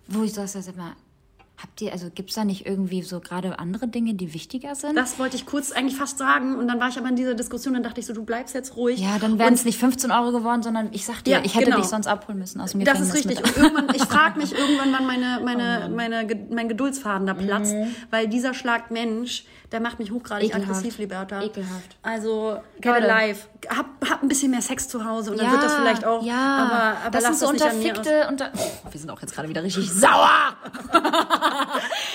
Wo ich das jetzt immer, Habt ihr, also gibt's da nicht irgendwie so gerade andere Dinge, die wichtiger sind? Das wollte ich kurz eigentlich fast sagen und dann war ich aber in dieser Diskussion, dann dachte ich so, du bleibst jetzt ruhig. ja, dann wären es nicht 15 Euro geworden, sondern ich sag dir, Ja, ich hätte genau. dich sonst abholen müssen aus dem Das Gefängnis. ist richtig. Und irgendwann, ich frage mich *laughs* irgendwann, wann meine, meine, meine, Ge- mein Geduldsfaden da platzt, weil dieser Schlag Mensch, der macht mich hochgradig Ekelhaft. aggressiv, Liberta. Ekelhaft. Also, get Leute. alive. Hab, hab ein bisschen mehr Sex zu Hause und dann wird das vielleicht auch. Ja, aber, aber das lass sind so das nicht unterfickte, unter, oh, wir sind auch jetzt gerade wieder richtig sauer. *laughs*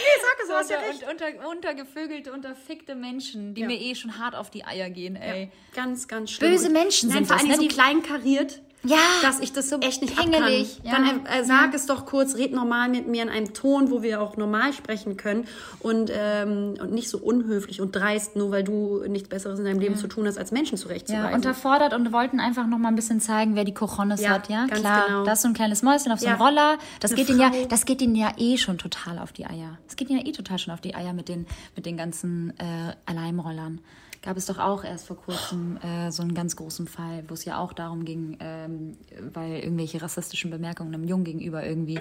Nee, sag es, hast ja recht. unter, unter, untergevögelte, unterfickte Menschen, die mir eh schon hart auf die Eier gehen, ey. Ganz, ganz schlimm. Böse Menschen Nein, sind vor allem ne? so kleinkariert. Ja, dass ich das so echt nicht pingelig, ja. Dann äh, sag es doch kurz, red normal mit mir in einem Ton, wo wir auch normal sprechen können und, ähm, und nicht so unhöflich und dreist, nur weil du nichts Besseres in deinem Leben zu tun hast, als Menschen Ja, zurechtzuweisen. unterfordert und wollten einfach noch mal ein bisschen zeigen, wer die Ja, hat, ja? Klar, genau. das ist so ein kleines Mäuschen auf so einem Ja. Roller. Das Eine geht ihnen ja, das geht ihnen ja eh schon total auf die Eier. Das geht ihnen ja eh total schon auf die Eier mit den, mit den ganzen äh, Leimrollern. Gab es doch auch erst vor kurzem äh, so einen ganz großen Fall, wo es ja auch darum ging, ähm, weil irgendwelche rassistischen Bemerkungen einem Jungen gegenüber irgendwie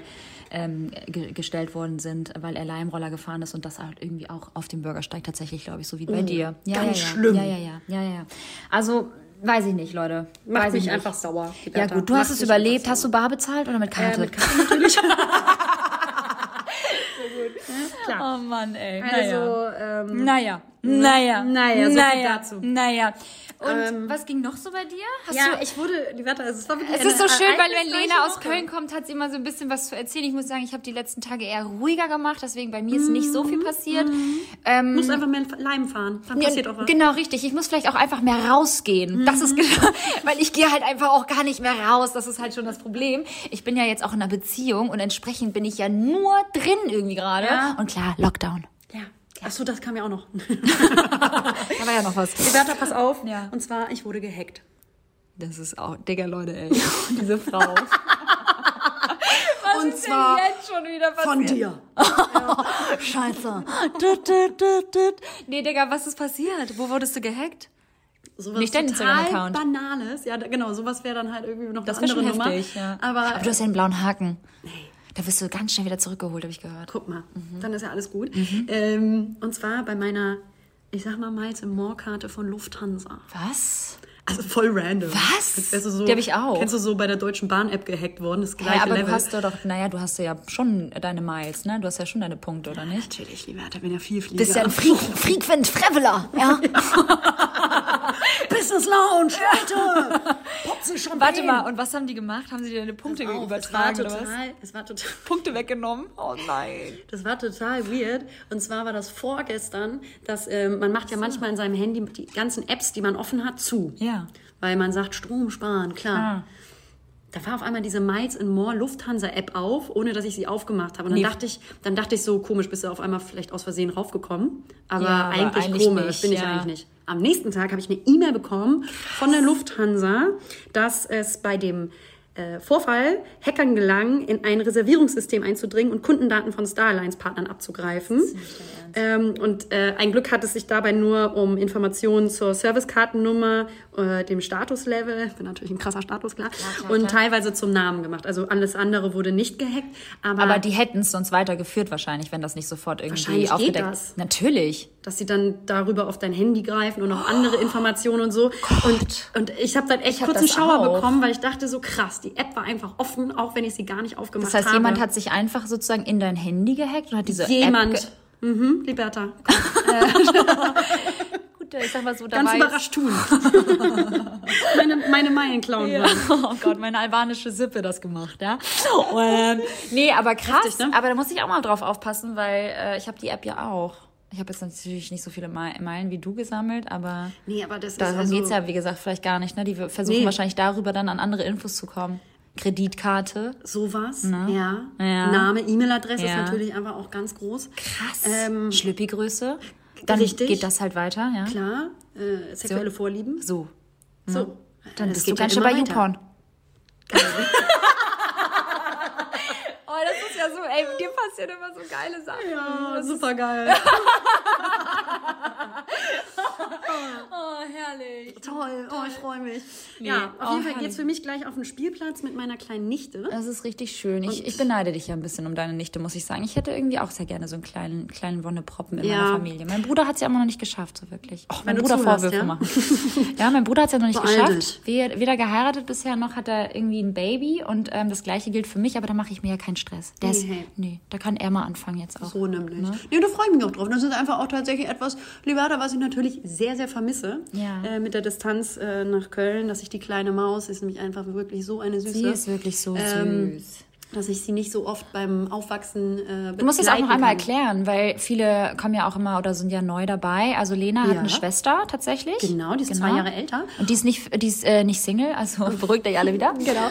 ähm, ge gestellt worden sind, weil er Leimroller gefahren ist und das halt irgendwie auch auf dem Bürgersteig tatsächlich, glaube ich, so wie bei dir. Ja, Oh, ganz ja, ja. schlimm. Ja, ja, ja, ja, ja, ja. Also weiß ich nicht, Leute. Macht weiß mich ich nicht. einfach sauer. Ja gut, du Macht hast es überlebt. Hast du bar bezahlt oder mit Karte? Äh, mit Karte natürlich. *laughs* Oh Mann, ey. also, ähm, Naja. Naja. Naja, so viel naja. dazu. Naja. Und was ging noch so bei dir? Hast ja, du ich wurde, Liberta, also es war wirklich es ist so eine schön, weil wenn Lena aus. Köln kommt, hat sie immer so ein bisschen was zu erzählen. Ich muss sagen, ich habe die letzten Tage eher ruhiger gemacht, deswegen bei mir ist nicht so viel passiert. Ähm, Du musst einfach mehr Leim fahren, dann Ja, passiert auch was. Genau, richtig. Ich muss vielleicht auch einfach mehr rausgehen. Das ist genau, *laughs* weil ich gehe halt einfach auch gar nicht mehr raus. Das ist halt schon das Problem. Ich bin ja jetzt auch in einer Beziehung und entsprechend bin ich ja nur drin irgendwie gerade. Ja. Und klar, Lockdown. Achso, das kam ja auch noch. Da war ja noch was. Liberta, pass auf. Ja. Und zwar, ich wurde gehackt. Das ist auch, Digga, Leute, ey. *laughs* Diese Frau. und zwar jetzt schon wieder von dir. *laughs* Scheiße. Tut, tut, tut, tut. Nee, Digga, was ist passiert? Wo wurdest du gehackt? Sowas Nicht dein Instagram-Account. Banales. Ja, genau, sowas wäre dann halt irgendwie noch Das eine andere schon Nummer. heftig, ja. Aber, Aber du hast ja einen blauen Haken. Da wirst du ganz schnell wieder zurückgeholt, habe ich gehört. guck mal, Mhm. dann ist ja alles gut. Ähm, und zwar bei meiner, ich sag mal, Miles im More-Karte von Lufthansa. Was? Also voll random. Was? Du so, Die hab ich auch. Kennst du so bei der Deutschen Bahn-App gehackt worden? Das gleiche Ja, aber Level. du hast ja doch, naja, du hast ja schon deine Miles, ne? Du hast ja schon deine Punkte, oder nicht? Natürlich, lieber, da bin ja viel Flieger. Bist ja ein Frequent Traveler, ja? *laughs* Business Lounge, *laughs* Leute! Popsen schon Warte mal, und was haben die gemacht? Haben sie dir deine Punkte es war übertragen oder was? total, es war total, *laughs* Punkte weggenommen? Oh nein. das war total weird. Und zwar war das vorgestern, dass ähm, man macht ja manchmal in seinem Handy die ganzen Apps, die man offen hat, zu. Ja. Weil man sagt, Strom sparen, klar. Ah. Da war auf einmal diese Miles in More Lufthansa App auf, ohne dass ich sie aufgemacht habe. Und dann Nee. dachte ich, dann dachte ich so komisch, bist du auf einmal vielleicht aus Versehen raufgekommen. Aber, Ja, aber eigentlich, eigentlich komisch, nicht, bin ich ja. eigentlich nicht. Am nächsten Tag habe ich eine E-Mail bekommen von der Lufthansa, dass es bei dem äh, Vorfall Hackern gelang, in ein Reservierungssystem einzudringen und Kundendaten von Starlines-Partnern abzugreifen. Ähm, und äh, ein Glück hat es sich dabei nur um Informationen zur Servicekartennummer, äh, dem Statuslevel, bin natürlich ein krasser Status, klar, klar, und klar. teilweise zum Namen gemacht. Also alles andere wurde nicht gehackt, aber, Aber die hätten es sonst weitergeführt wahrscheinlich, wenn das nicht sofort irgendwie aufgedeckt das. Natürlich. dass sie dann darüber auf dein Handy greifen und auch andere Informationen und so. Und, und ich habe dann echt hab kurz einen Schauer auch. bekommen, weil ich dachte so krass, die App war einfach offen, auch wenn ich sie gar nicht aufgemacht Das heißt, habe. jemand hat sich einfach sozusagen in dein Handy gehackt und hat diese App jemand. Mhm, Liberta. *laughs* *laughs* *laughs* Gut, ich sag mal so, Ganz dabei überrascht tun. *laughs* meine, meine Meilen klauen Ja. Oh Gott, meine albanische Sippe das gemacht, ja. Und, *laughs* ähm, nee, aber krass. Heftig, ne? Aber da muss ich auch mal drauf aufpassen, weil äh, ich habe die App ja auch. Ich habe jetzt natürlich nicht so viele Me- Meilen wie du gesammelt, aber Nee, aber das ist darum also, geht's ja, wie gesagt, vielleicht gar nicht. Ne? Die versuchen Nee. wahrscheinlich darüber dann an andere Infos zu kommen. Kreditkarte. sowas. Ja. Ja. Name, E-Mail-Adresse ist Ja. natürlich einfach auch ganz groß. Krass. Ähm, Schlüppi-Größe. Dann richtig. geht das halt weiter, ja. Klar, äh, sexuelle Vorlieben. So. So. Dann Das bist du ganz schön bei. YouPorn. *laughs* oh, das ist ja so, ey, dir passieren immer so geile Sachen. Ja, super geil. *laughs* Oh, herrlich. Toll, oh, ich freue mich. Nee, ja, auf oh, jeden Fall herrlich. geht's für mich gleich auf den Spielplatz mit meiner kleinen Nichte. Das ist richtig schön. Ich, ich beneide dich ja ein bisschen um deine Nichte, muss ich sagen. Ich hätte irgendwie auch sehr gerne so einen kleinen, kleinen Wonneproppen in Ja. meiner Familie. Mein Bruder hat es ja immer noch nicht geschafft, so wirklich. Auch mein Bruder zuhörst, Vorwürfe ja? machen. Ja, mein Bruder hat es ja noch nicht Beeil geschafft. Weder, weder geheiratet bisher, noch hat er irgendwie ein Baby. Und ähm, das Gleiche gilt für mich, aber da mache ich mir ja keinen Stress. Der ist, Nee. nee, da kann er mal anfangen jetzt auch. So nämlich. Nee, da freue ich mich auch drauf. Das ist einfach auch tatsächlich etwas, Liberta, was ich natürlich sehr, sehr vermisse. Ja. Äh, mit der Distanz äh, nach Köln, dass ich die kleine Maus ist nämlich einfach wirklich so eine Süße. Sie ist wirklich so Ähm, süß. Dass ich sie nicht so oft beim Aufwachsen äh, Du musst es auch noch einmal kann. erklären, weil viele kommen ja auch immer oder sind ja neu dabei. Also Lena hat Ja. eine Schwester tatsächlich. Genau, die ist zwei Jahre älter. Und die ist nicht, die ist äh, nicht Single, also beruhigt euch alle wieder. *laughs* Genau.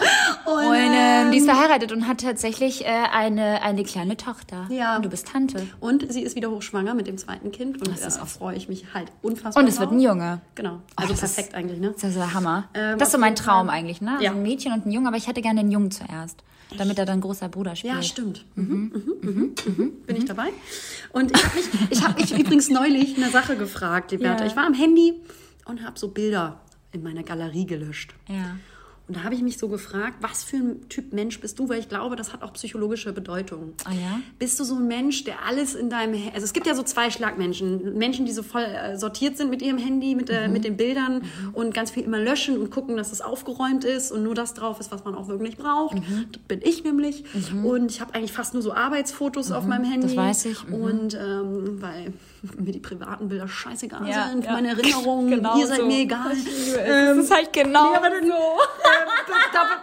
Und, Und, ähm, die ist ähm, verheiratet und hat tatsächlich äh, eine, eine kleine Tochter. Ja. Und du bist Tante. Und sie ist wieder hochschwanger mit dem zweiten Kind. Und Das ist äh, auch- freue ich mich halt unfassbar Und es wird drauf. ein Junge. Genau. Also ist- perfekt eigentlich, ne? Das ist der Hammer. Ähm, das ist so mein Traum Fall. eigentlich, ne? Also Ja. ein Mädchen und ein Junge, aber ich hätte gerne den Jungen zuerst. Damit er dann großer Bruder spielt. Ja, stimmt. Mhm, mhm, mhm, mhm. Bin ich dabei? Und ich habe mich, ich habe mich *laughs* übrigens neulich eine Sache gefragt, Liberta. Ja. Ich war am Handy und habe so Bilder in meiner Galerie gelöscht. Ja. Und da habe ich mich so gefragt, was für ein Typ Mensch bist du? Weil ich glaube, das hat auch psychologische Bedeutung. Ah ja? Bist du so ein Mensch, der alles in deinem... Also es gibt ja so zwei Schlagmenschen. Menschen, die so voll äh, sortiert sind mit ihrem Handy, mit, Mhm. äh, mit den Bildern und ganz viel immer löschen und gucken, dass es aufgeräumt ist und nur das drauf ist, was man auch wirklich braucht. Mhm. Das bin ich nämlich. Und ich habe eigentlich fast nur so Arbeitsfotos auf meinem Handy. Mhm. weiß ich. Mhm. Und ähm, weil *laughs* mir die privaten Bilder scheißegal Ja, sind, ja. meine *laughs* Erinnerungen, Genau ihr seid so. mir egal. Das ist halt genau dann, so. ähm, da, da,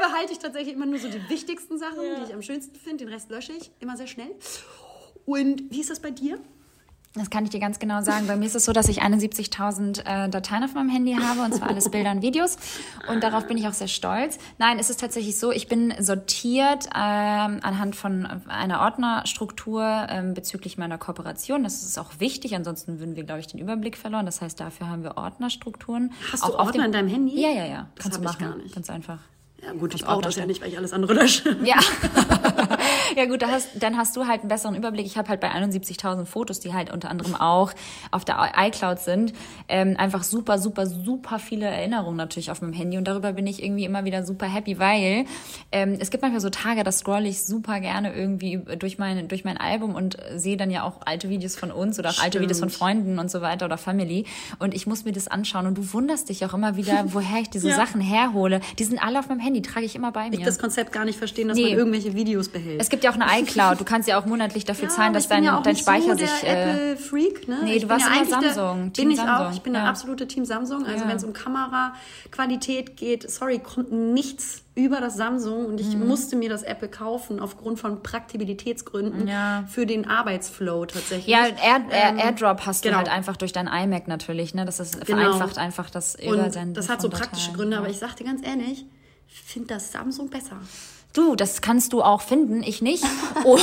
da behalte ich tatsächlich immer nur so die wichtigsten Sachen, die ich am schönsten finde. Den Rest lösche ich immer sehr schnell. Und wie ist das bei dir? Das kann ich dir ganz genau sagen. Bei mir ist es so, dass ich 71.000 äh, Dateien auf meinem Handy habe und zwar alles Bilder und Videos. Und darauf bin ich auch sehr stolz. Nein, es ist tatsächlich so, ich bin sortiert ähm, anhand von einer Ordnerstruktur ähm, bezüglich meiner Kooperation. Das ist auch wichtig, ansonsten würden wir, glaube ich, den Überblick verloren. Das heißt, dafür haben wir Ordnerstrukturen. Hast du Auch auf Ordner in deinem Handy? Ja, ja, ja. Das Kannst du machen. gar nicht. Ganz einfach. Ja gut, ich brauche das ja nicht, weil ich alles andere lösche. Ja. *laughs* ja gut, da hast, dann hast du halt einen besseren Überblick. Ich habe halt bei 71.000 Fotos, die halt unter anderem auch auf der iCloud sind, ähm, einfach super, super, super viele Erinnerungen natürlich auf meinem Handy und darüber bin ich irgendwie immer wieder super happy, weil ähm, es gibt manchmal so Tage, da scroll ich super gerne irgendwie durch mein, durch mein Album und sehe dann ja auch alte Videos von uns oder auch alte. Videos von Freunden und so weiter oder Family und ich muss mir das anschauen und du wunderst dich auch immer wieder, woher ich diese *laughs* Ja. Sachen herhole. Die sind alle auf meinem Handy, trage ich immer bei mir. Ich das Konzept gar nicht verstehen, dass Nee. man irgendwelche Videos behält. Es gibt ja auch eine *laughs* iCloud. Du kannst ja auch monatlich dafür zahlen, aber dass dein, ja dein Speicher so der sich. Äh, Apple-Freak, ne? Nee, du warst ja immer Samsung, Der, Team bin ich Samsung, auch. Ich bin der ja. absolute Team Samsung. Also Ja. wenn es um Kameraqualität geht, sorry, kommt nichts über das Samsung und ich musste mir das Apple kaufen aufgrund von Praktibilitätsgründen Mhm. Ja. für den Arbeitsflow tatsächlich. ja, Air, Air, Ähm, AirDrop hast genau. du halt einfach durch dein iMac natürlich. Ne? Das ist Genau. vereinfacht einfach das über und sein das hat so praktische Dateien. Gründe, Ja. aber ich sag dir ganz ehrlich, ich finde das Samsung besser. Du, das kannst du auch finden, ich nicht. *laughs* Oh.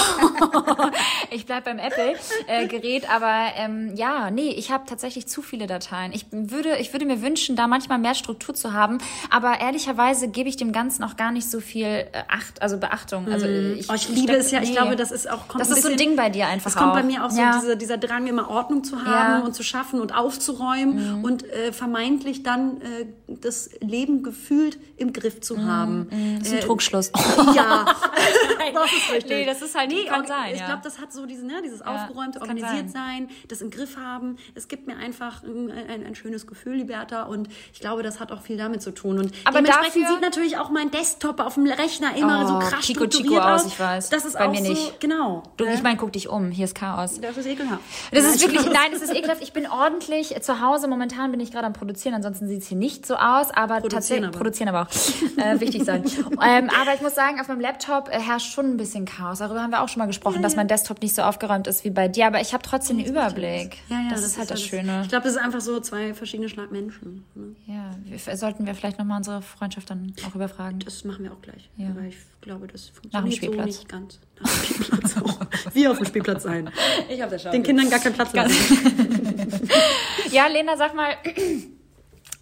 *laughs* ich bleib beim Apple-Gerät, aber ähm, ja, nee, ich habe tatsächlich zu viele Dateien. Ich würde, ich würde mir wünschen, da manchmal mehr Struktur zu haben, aber ehrlicherweise gebe ich dem Ganzen auch gar nicht so viel äh, Acht, also Beachtung. Also ich, Oh, ich liebe es ja. Ich glaube, das ist auch kommt Das ist so ein bisschen- Ding bei dir einfach Es kommt bei mir auch so Ja. diese, dieser Drang, immer Ordnung zu haben Ja. Mhm. und zu schaffen und aufzuräumen und äh, vermeintlich dann äh, das Leben gefühlt im Griff zu haben. Das ist ein Äh, Trugschluss. *laughs* *laughs* Ja, *laughs* das ist richtig. Nee, das ist halt- kann auch- sein, Ich ja. glaube, das hat so diesen, ne, dieses aufgeräumte, das kann organisiert sein, das im Griff haben. Es gibt mir einfach ein, ein, ein schönes Gefühl, Liberta. Und ich glaube, das hat auch viel damit zu tun. Und Aber dementsprechend dafür- sieht natürlich auch mein Desktop auf dem Rechner immer Oh, so krass Chico Chico strukturiert aus, aus. ich weiß. Das ist Bei auch mir so, nicht. genau. Du, ne? ich meine, guck dich um, hier ist Chaos. Das ist ekelhaft. Das ist Nein, wirklich, Spaß. nein, es ist ekelhaft. Ich bin ordentlich zu Hause. Momentan bin ich gerade am Produzieren, ansonsten sieht es hier nicht so aus. Aber tatsächlich, aber. produzieren aber auch. Äh, wichtig sein. *laughs* ähm, aber ich muss sagen, auf meinem Laptop äh, herrscht schon ein bisschen Chaos. Darüber haben wir auch schon mal gesprochen, dass mein Desktop nicht so aufgeräumt ist wie bei dir. Aber ich habe trotzdem den Überblick. Ja, ja, das, ist halt das alles- Schöne. Ich glaube, das ist einfach so zwei verschiedene Schlag Menschen. Ne? Ja, wir, sollten wir vielleicht nochmal unsere Freundschaft dann auch überfragen. Das machen wir auch gleich. Ja. Aber ich glaube, das funktioniert so nicht ganz. Nach dem Spielplatz auch. Wie auf dem Spielplatz sein. Ich habe das schon. Den Kindern gar keinen Platz lassen. *laughs* *laughs* Ja, Lena, sag mal.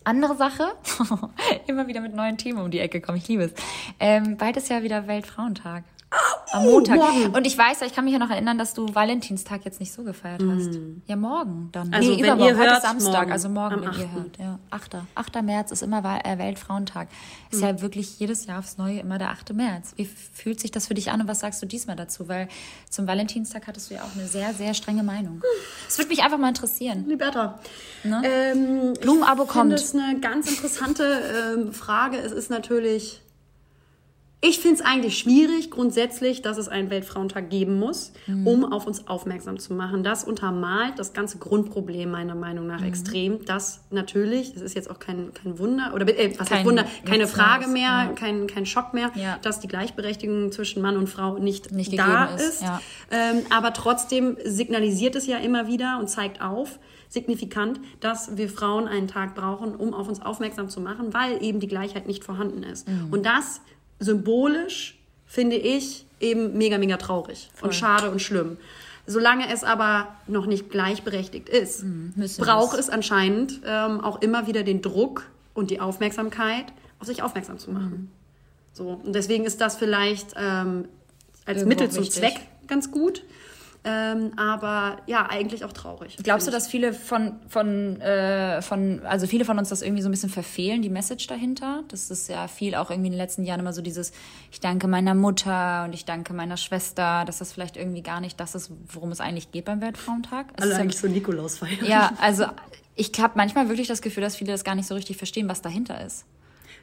Andere Sache, *laughs* immer wieder mit neuen Themen um die Ecke kommen. Ich liebe es. Ähm, bald ist ja wieder Weltfrauentag. Am Montag. morgen. Und ich weiß, ja, ich kann mich ja noch erinnern, dass du Valentinstag jetzt nicht so gefeiert hast. Ja, morgen dann. Mhm. Also, wenn übermorgen. Heute hört, ist Samstag, morgen. also morgen, Am wenn ihr 8.. hört. Ja, 8. 8. März ist immer äh, Weltfrauentag. Ist Mhm. ja wirklich jedes Jahr aufs Neue immer der 8. März. Wie fühlt sich das für dich an und was sagst du diesmal dazu? Weil zum Valentinstag hattest du ja auch eine sehr, sehr strenge Meinung. Es würde mich einfach mal interessieren. Liberta. Ähm, Blumenabo kommt. es eine ganz interessante ähm, Frage. Es ist natürlich. Ich finde es eigentlich schwierig, grundsätzlich, dass es einen Weltfrauentag geben muss, um auf uns aufmerksam zu machen. Das untermalt das ganze Grundproblem meiner Meinung nach extrem. Das natürlich, es ist jetzt auch kein, kein Wunder, oder äh, was heißt Kein- Wunder, keine Frage mehr, ja. kein, kein Schock mehr, Ja. dass die Gleichberechtigung zwischen Mann und Frau nicht, Nicht da ist, ist. ja. Ähm, aber trotzdem signalisiert es ja immer wieder und zeigt auf, signifikant, dass wir Frauen einen Tag brauchen, um auf uns aufmerksam zu machen, weil eben die Gleichheit nicht vorhanden ist. Mhm. Und das symbolisch finde ich eben mega, mega traurig und schade und schlimm. Solange es aber noch nicht gleichberechtigt ist, Mhm, braucht es anscheinend ähm, auch immer wieder den Druck und die Aufmerksamkeit, auf sich aufmerksam zu machen. Mhm. So, und deswegen ist das vielleicht ähm, als Irgendwo Mittel zum wichtig. Zweck ganz gut. Ähm, aber ja, eigentlich auch traurig. Glaubst du, dass viele von, von, äh, von, also viele von uns das irgendwie so ein bisschen verfehlen, die Message dahinter? Das ist ja viel auch irgendwie in den letzten Jahren immer so dieses, ich danke meiner Mutter und ich danke meiner Schwester, dass das vielleicht irgendwie gar nicht das ist, worum es eigentlich geht beim Weltfrauentag. Alle ist ja- eigentlich so Nikolaus feiern. Ja, *laughs* also ich habe manchmal wirklich das Gefühl, dass viele das gar nicht so richtig verstehen, was dahinter ist.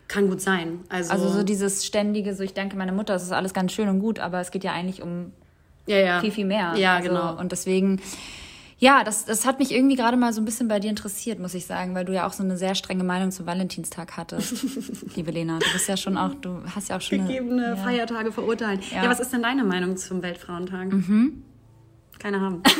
Kann gut sein. Also, Also so dieses ständige, so ich danke meiner Mutter, das ist alles ganz schön und gut, aber es geht ja eigentlich um ja, ja. viel, viel mehr. Ja, also, genau. Und deswegen, ja, das, das hat mich irgendwie gerade mal so ein bisschen bei dir interessiert, muss ich sagen, weil du ja auch so eine sehr strenge Meinung zum Valentinstag hattest, *laughs* liebe Lena. Du bist ja schon auch, du hast ja auch schon Gegebene eine, ja. Feiertage verurteilen. Ja. Ja. was ist denn deine Meinung zum Weltfrauentag? Keine haben. *laughs*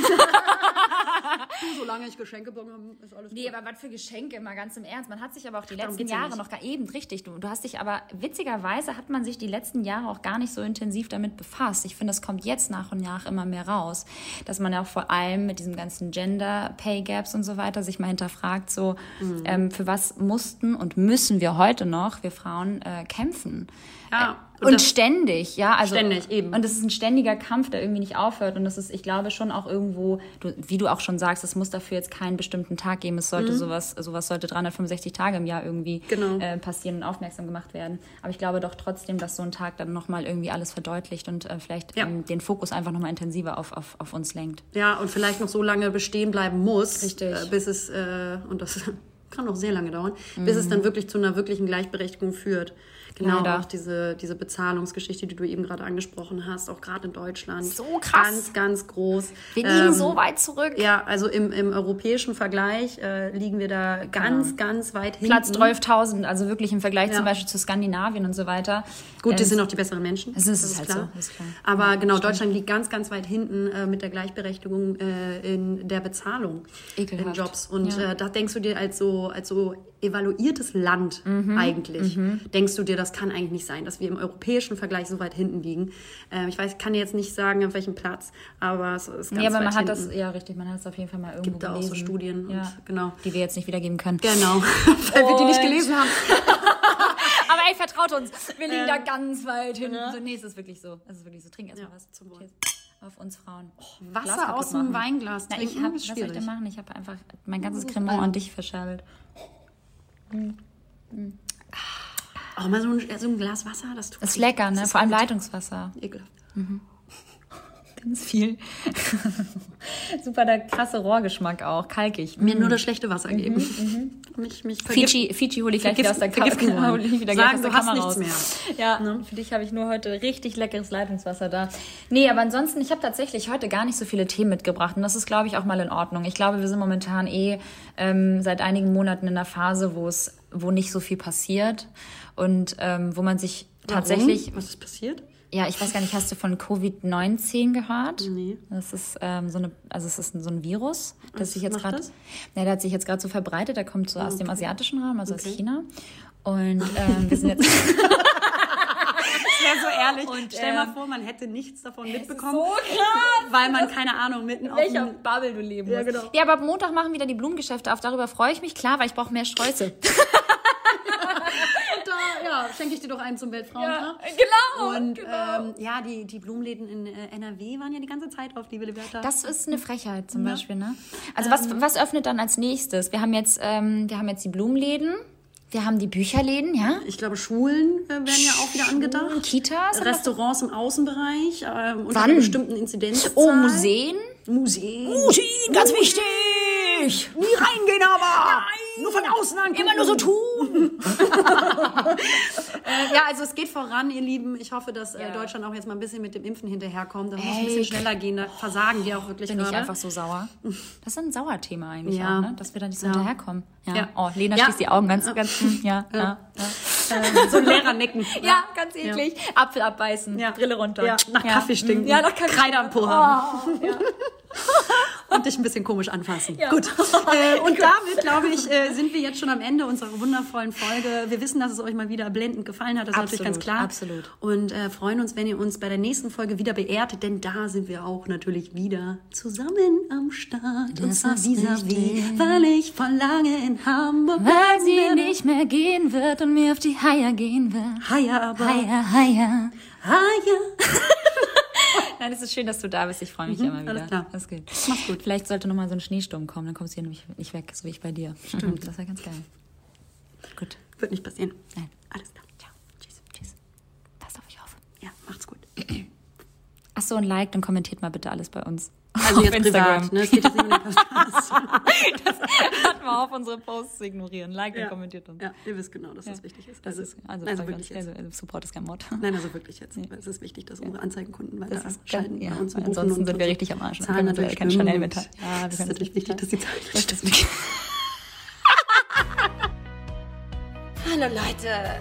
solange ich Geschenke bekomme, ist alles Nee, aber was für Geschenke, mal ganz im Ernst. Man hat sich aber auch die Darum letzten ja Jahre noch gar eben, richtig. Du, du hast dich aber, witzigerweise hat man sich die letzten Jahre auch gar nicht so intensiv damit befasst. Ich finde, es kommt jetzt nach und nach immer mehr raus, dass man ja auch vor allem mit diesem ganzen Gender Pay Gaps und so weiter sich mal hinterfragt, so, Mhm. ähm, für was mussten und müssen wir heute noch, wir Frauen, äh, kämpfen. Ja, Und, das- ständig, ja. Also, Ständig, eben. Und es ist ein ständiger Kampf, der irgendwie nicht aufhört. Und das ist, ich glaube, schon auch irgendwo, du, wie du auch schon sagst, es muss dafür jetzt keinen bestimmten Tag geben. Es sollte sowas, sowas sollte 365 Tage im Jahr irgendwie Mhm. Genau. äh, passieren und aufmerksam gemacht werden. Aber ich glaube doch trotzdem, dass so ein Tag dann nochmal irgendwie alles verdeutlicht und äh, vielleicht Ja. ähm, den Fokus einfach nochmal intensiver auf, auf, auf uns lenkt. Ja, und vielleicht noch so lange bestehen bleiben muss, Richtig. Äh, bis es, äh, und das *laughs* kann auch sehr lange dauern, bis es dann wirklich zu einer wirklichen Gleichberechtigung führt. Genau, Leider. auch diese, diese Bezahlungsgeschichte, die du eben gerade angesprochen hast, auch gerade in Deutschland. So krass. Ganz, ganz groß. Wir liegen Ähm, so weit zurück. Ja, also im, im europäischen Vergleich äh, liegen wir da ganz, ganz weit hinten. Platz 12.000, also wirklich im Vergleich Ja. zum Beispiel zu Skandinavien und so weiter. Gut, die Ähm, sind auch die besseren Menschen. Es ist halt so, ist klar. Aber genau, Deutschland liegt ganz, ganz weit hinten äh, mit der Gleichberechtigung äh, in der Bezahlung Ekelhaft. in Jobs. Und Ja. äh, da denkst du dir als so, als so evaluiertes Land Mhm. eigentlich, denkst du dir, das kann eigentlich nicht sein, dass wir im europäischen Vergleich so weit hinten liegen. Ähm, ich weiß, ich kann dir jetzt nicht sagen, auf welchem Platz, aber es ist ganz Nee, aber weit man hat hinten. das, ja richtig, man hat es auf jeden Fall mal irgendwo Gibt da auch so Studien und- genau. Die wir jetzt nicht wiedergeben können. Genau, *laughs* weil wir die nicht Und- gelesen haben. *laughs* Aber ey, vertraut uns, wir liegen da ganz weit hinten. So, nee, es ist wirklich so. Es ist wirklich so. Trink erstmal Ja, was. zum Wohl. Cheers. Auf uns Frauen. Glas Wasser aus dem machen. Weinglas Na, ich trinken hab, ist was soll ich denn machen? Ich habe einfach mein ganzes Cremant an dich verschabbelt. Auch mal so ein, so ein Glas Wasser, das tut Ist lecker, ne? Das ist Vor allem gut. Leitungswasser. Ekelhaft. *laughs* Ganz viel. *laughs* Super der krasse Rohrgeschmack auch. Kalkig. Mir nur das schlechte Wasser geben. Mich, mich vergiften. Fiji, Fiji hole ich gleich wieder aus der Kamera. wollen. *laughs* Hol ich wieder Sagen, gleich aus der du hast Kamera nichts raus. Ja, für dich habe ich nur heute richtig leckeres Leitungswasser da. Nee, aber ansonsten, ich habe tatsächlich heute gar nicht so viele Themen mitgebracht. Und das ist, glaube ich, auch mal in Ordnung. Ich glaube, wir sind momentan eh ähm, seit einigen Monaten in einer Phase, wo es, wo nicht so viel passiert und ähm, wo man sich tatsächlich Warum? Was ist passiert? ja, ich weiß gar nicht, hast du von Covid-19 gehört? Nee. Das ist ähm, so eine, also es ist so ein Virus, das Was sich jetzt gerade, ja, der hat sich jetzt gerade so verbreitet, der kommt so aus dem asiatischen Raum, also aus Okay. China. Und *laughs* ähm, wir sind jetzt Ja, so ehrlich. Und, Stell mal ähm, vor, man hätte nichts davon mitbekommen, so krass. weil man, keine Ahnung, mitten auf welcher dem... Bubble du leben Ja, musst. genau. Ja, aber ab Montag machen wieder die Blumengeschäfte auf. Darüber freue ich mich, klar, weil ich brauche mehr Sträuße. *laughs* Ja, Ja, schenke ich dir doch einen zum Weltfrauentag. genau. Und genau. ähm, ja, die, die Blumenläden in äh, NRW waren ja die ganze Zeit auf, liebe Liberta. Das ist eine Frechheit zum Beispiel, ne? Also was, was öffnet dann als nächstes? Wir haben jetzt, ähm, wir haben jetzt die Blumenläden, wir haben die Bücherläden, ja? ich glaube, Schulen äh, werden ja auch wieder angedacht. Kitas? Restaurants im Außenbereich, ähm, unter Wann? bestimmten Inzidenzzahl. Oh, Museen? Museen. Putin, ganz wichtig! Nie reingehen aber! Nur von außen angucken! Immer nur so tun! *laughs* Äh, ja, also es geht voran, ihr Lieben. Ich hoffe, dass äh, Ja. Deutschland auch jetzt mal ein bisschen mit dem Impfen hinterherkommt. Das muss ein Ey, bisschen schneller gehen. Da versagen die auch wirklich Bin ich gerade. einfach so sauer. Das ist ein Sauerthema eigentlich Ja. auch, ne? Dass wir da nicht so Ja. hinterherkommen. Ja. Oh, Lena schließt die Augen ganz, ganz, ja, ja. ja. äh, *laughs* so ein Lehrernecken. Ja, ganz eklig. Apfel abbeißen, Ja. Brille runter. Ja, nach Kaffee stinken. Ja, nach Kaffee. Kreide am Po haben. Oh, ja. *laughs* *laughs* Und dich ein bisschen komisch anfassen. Gut. *laughs* Äh, und damit, glaube ich, äh, sind wir jetzt schon am Ende unserer wundervollen Folge. Wir wissen, dass es euch mal wieder blendend gefallen hat. Das ist natürlich ganz Absolut, klar. absolut. Und äh, freuen uns, wenn ihr uns bei der nächsten Folge wieder beehrt, denn da sind wir auch natürlich wieder zusammen am Start. und zwar vis-à-vis, weil ich vor lange in Hamburg Weil sie werde. nicht mehr gehen wird und mir auf die Haier gehen wird. Haya, aber. Haier, Haier. Haya. Nein, es ist schön, dass du da bist. Ich freue mich immer wieder. alles klar. Das ist gut. Mach's gut. Vielleicht sollte noch mal so ein Schneesturm kommen, dann kommst du hier nämlich nicht weg, so wie ich bei dir. Stimmt. Das wäre ganz geil. Gut. Wird nicht passieren. Nein. Alles klar. Ciao. Tschüss. Tschüss. Passt auf euch auf. Ja, macht's gut. Ach so, und liked und kommentiert mal bitte alles bei uns. Also Auf jetzt Instagram. privat, ne? Es geht jetzt nicht um den Podcast. Hört mal auf, unsere Posts zu ignorieren. Liked und kommentiert uns. Ja, ihr wisst genau, dass das wichtig ist. Das Also, ist, also, also wirklich ganz- jetzt. also, Support ist kein Mord. Nein, also wirklich jetzt. Weil Es ist wichtig, dass unsere Anzeigenkunden weiter Das ist schalten ja, bei uns und ansonsten und sind wir richtig am Arsch. Zahlen natürlich kein Chanel mit- Ja, wir Es ist können natürlich das wichtig, dass die Zahlen Das stimmen. *laughs* Hallo Leute.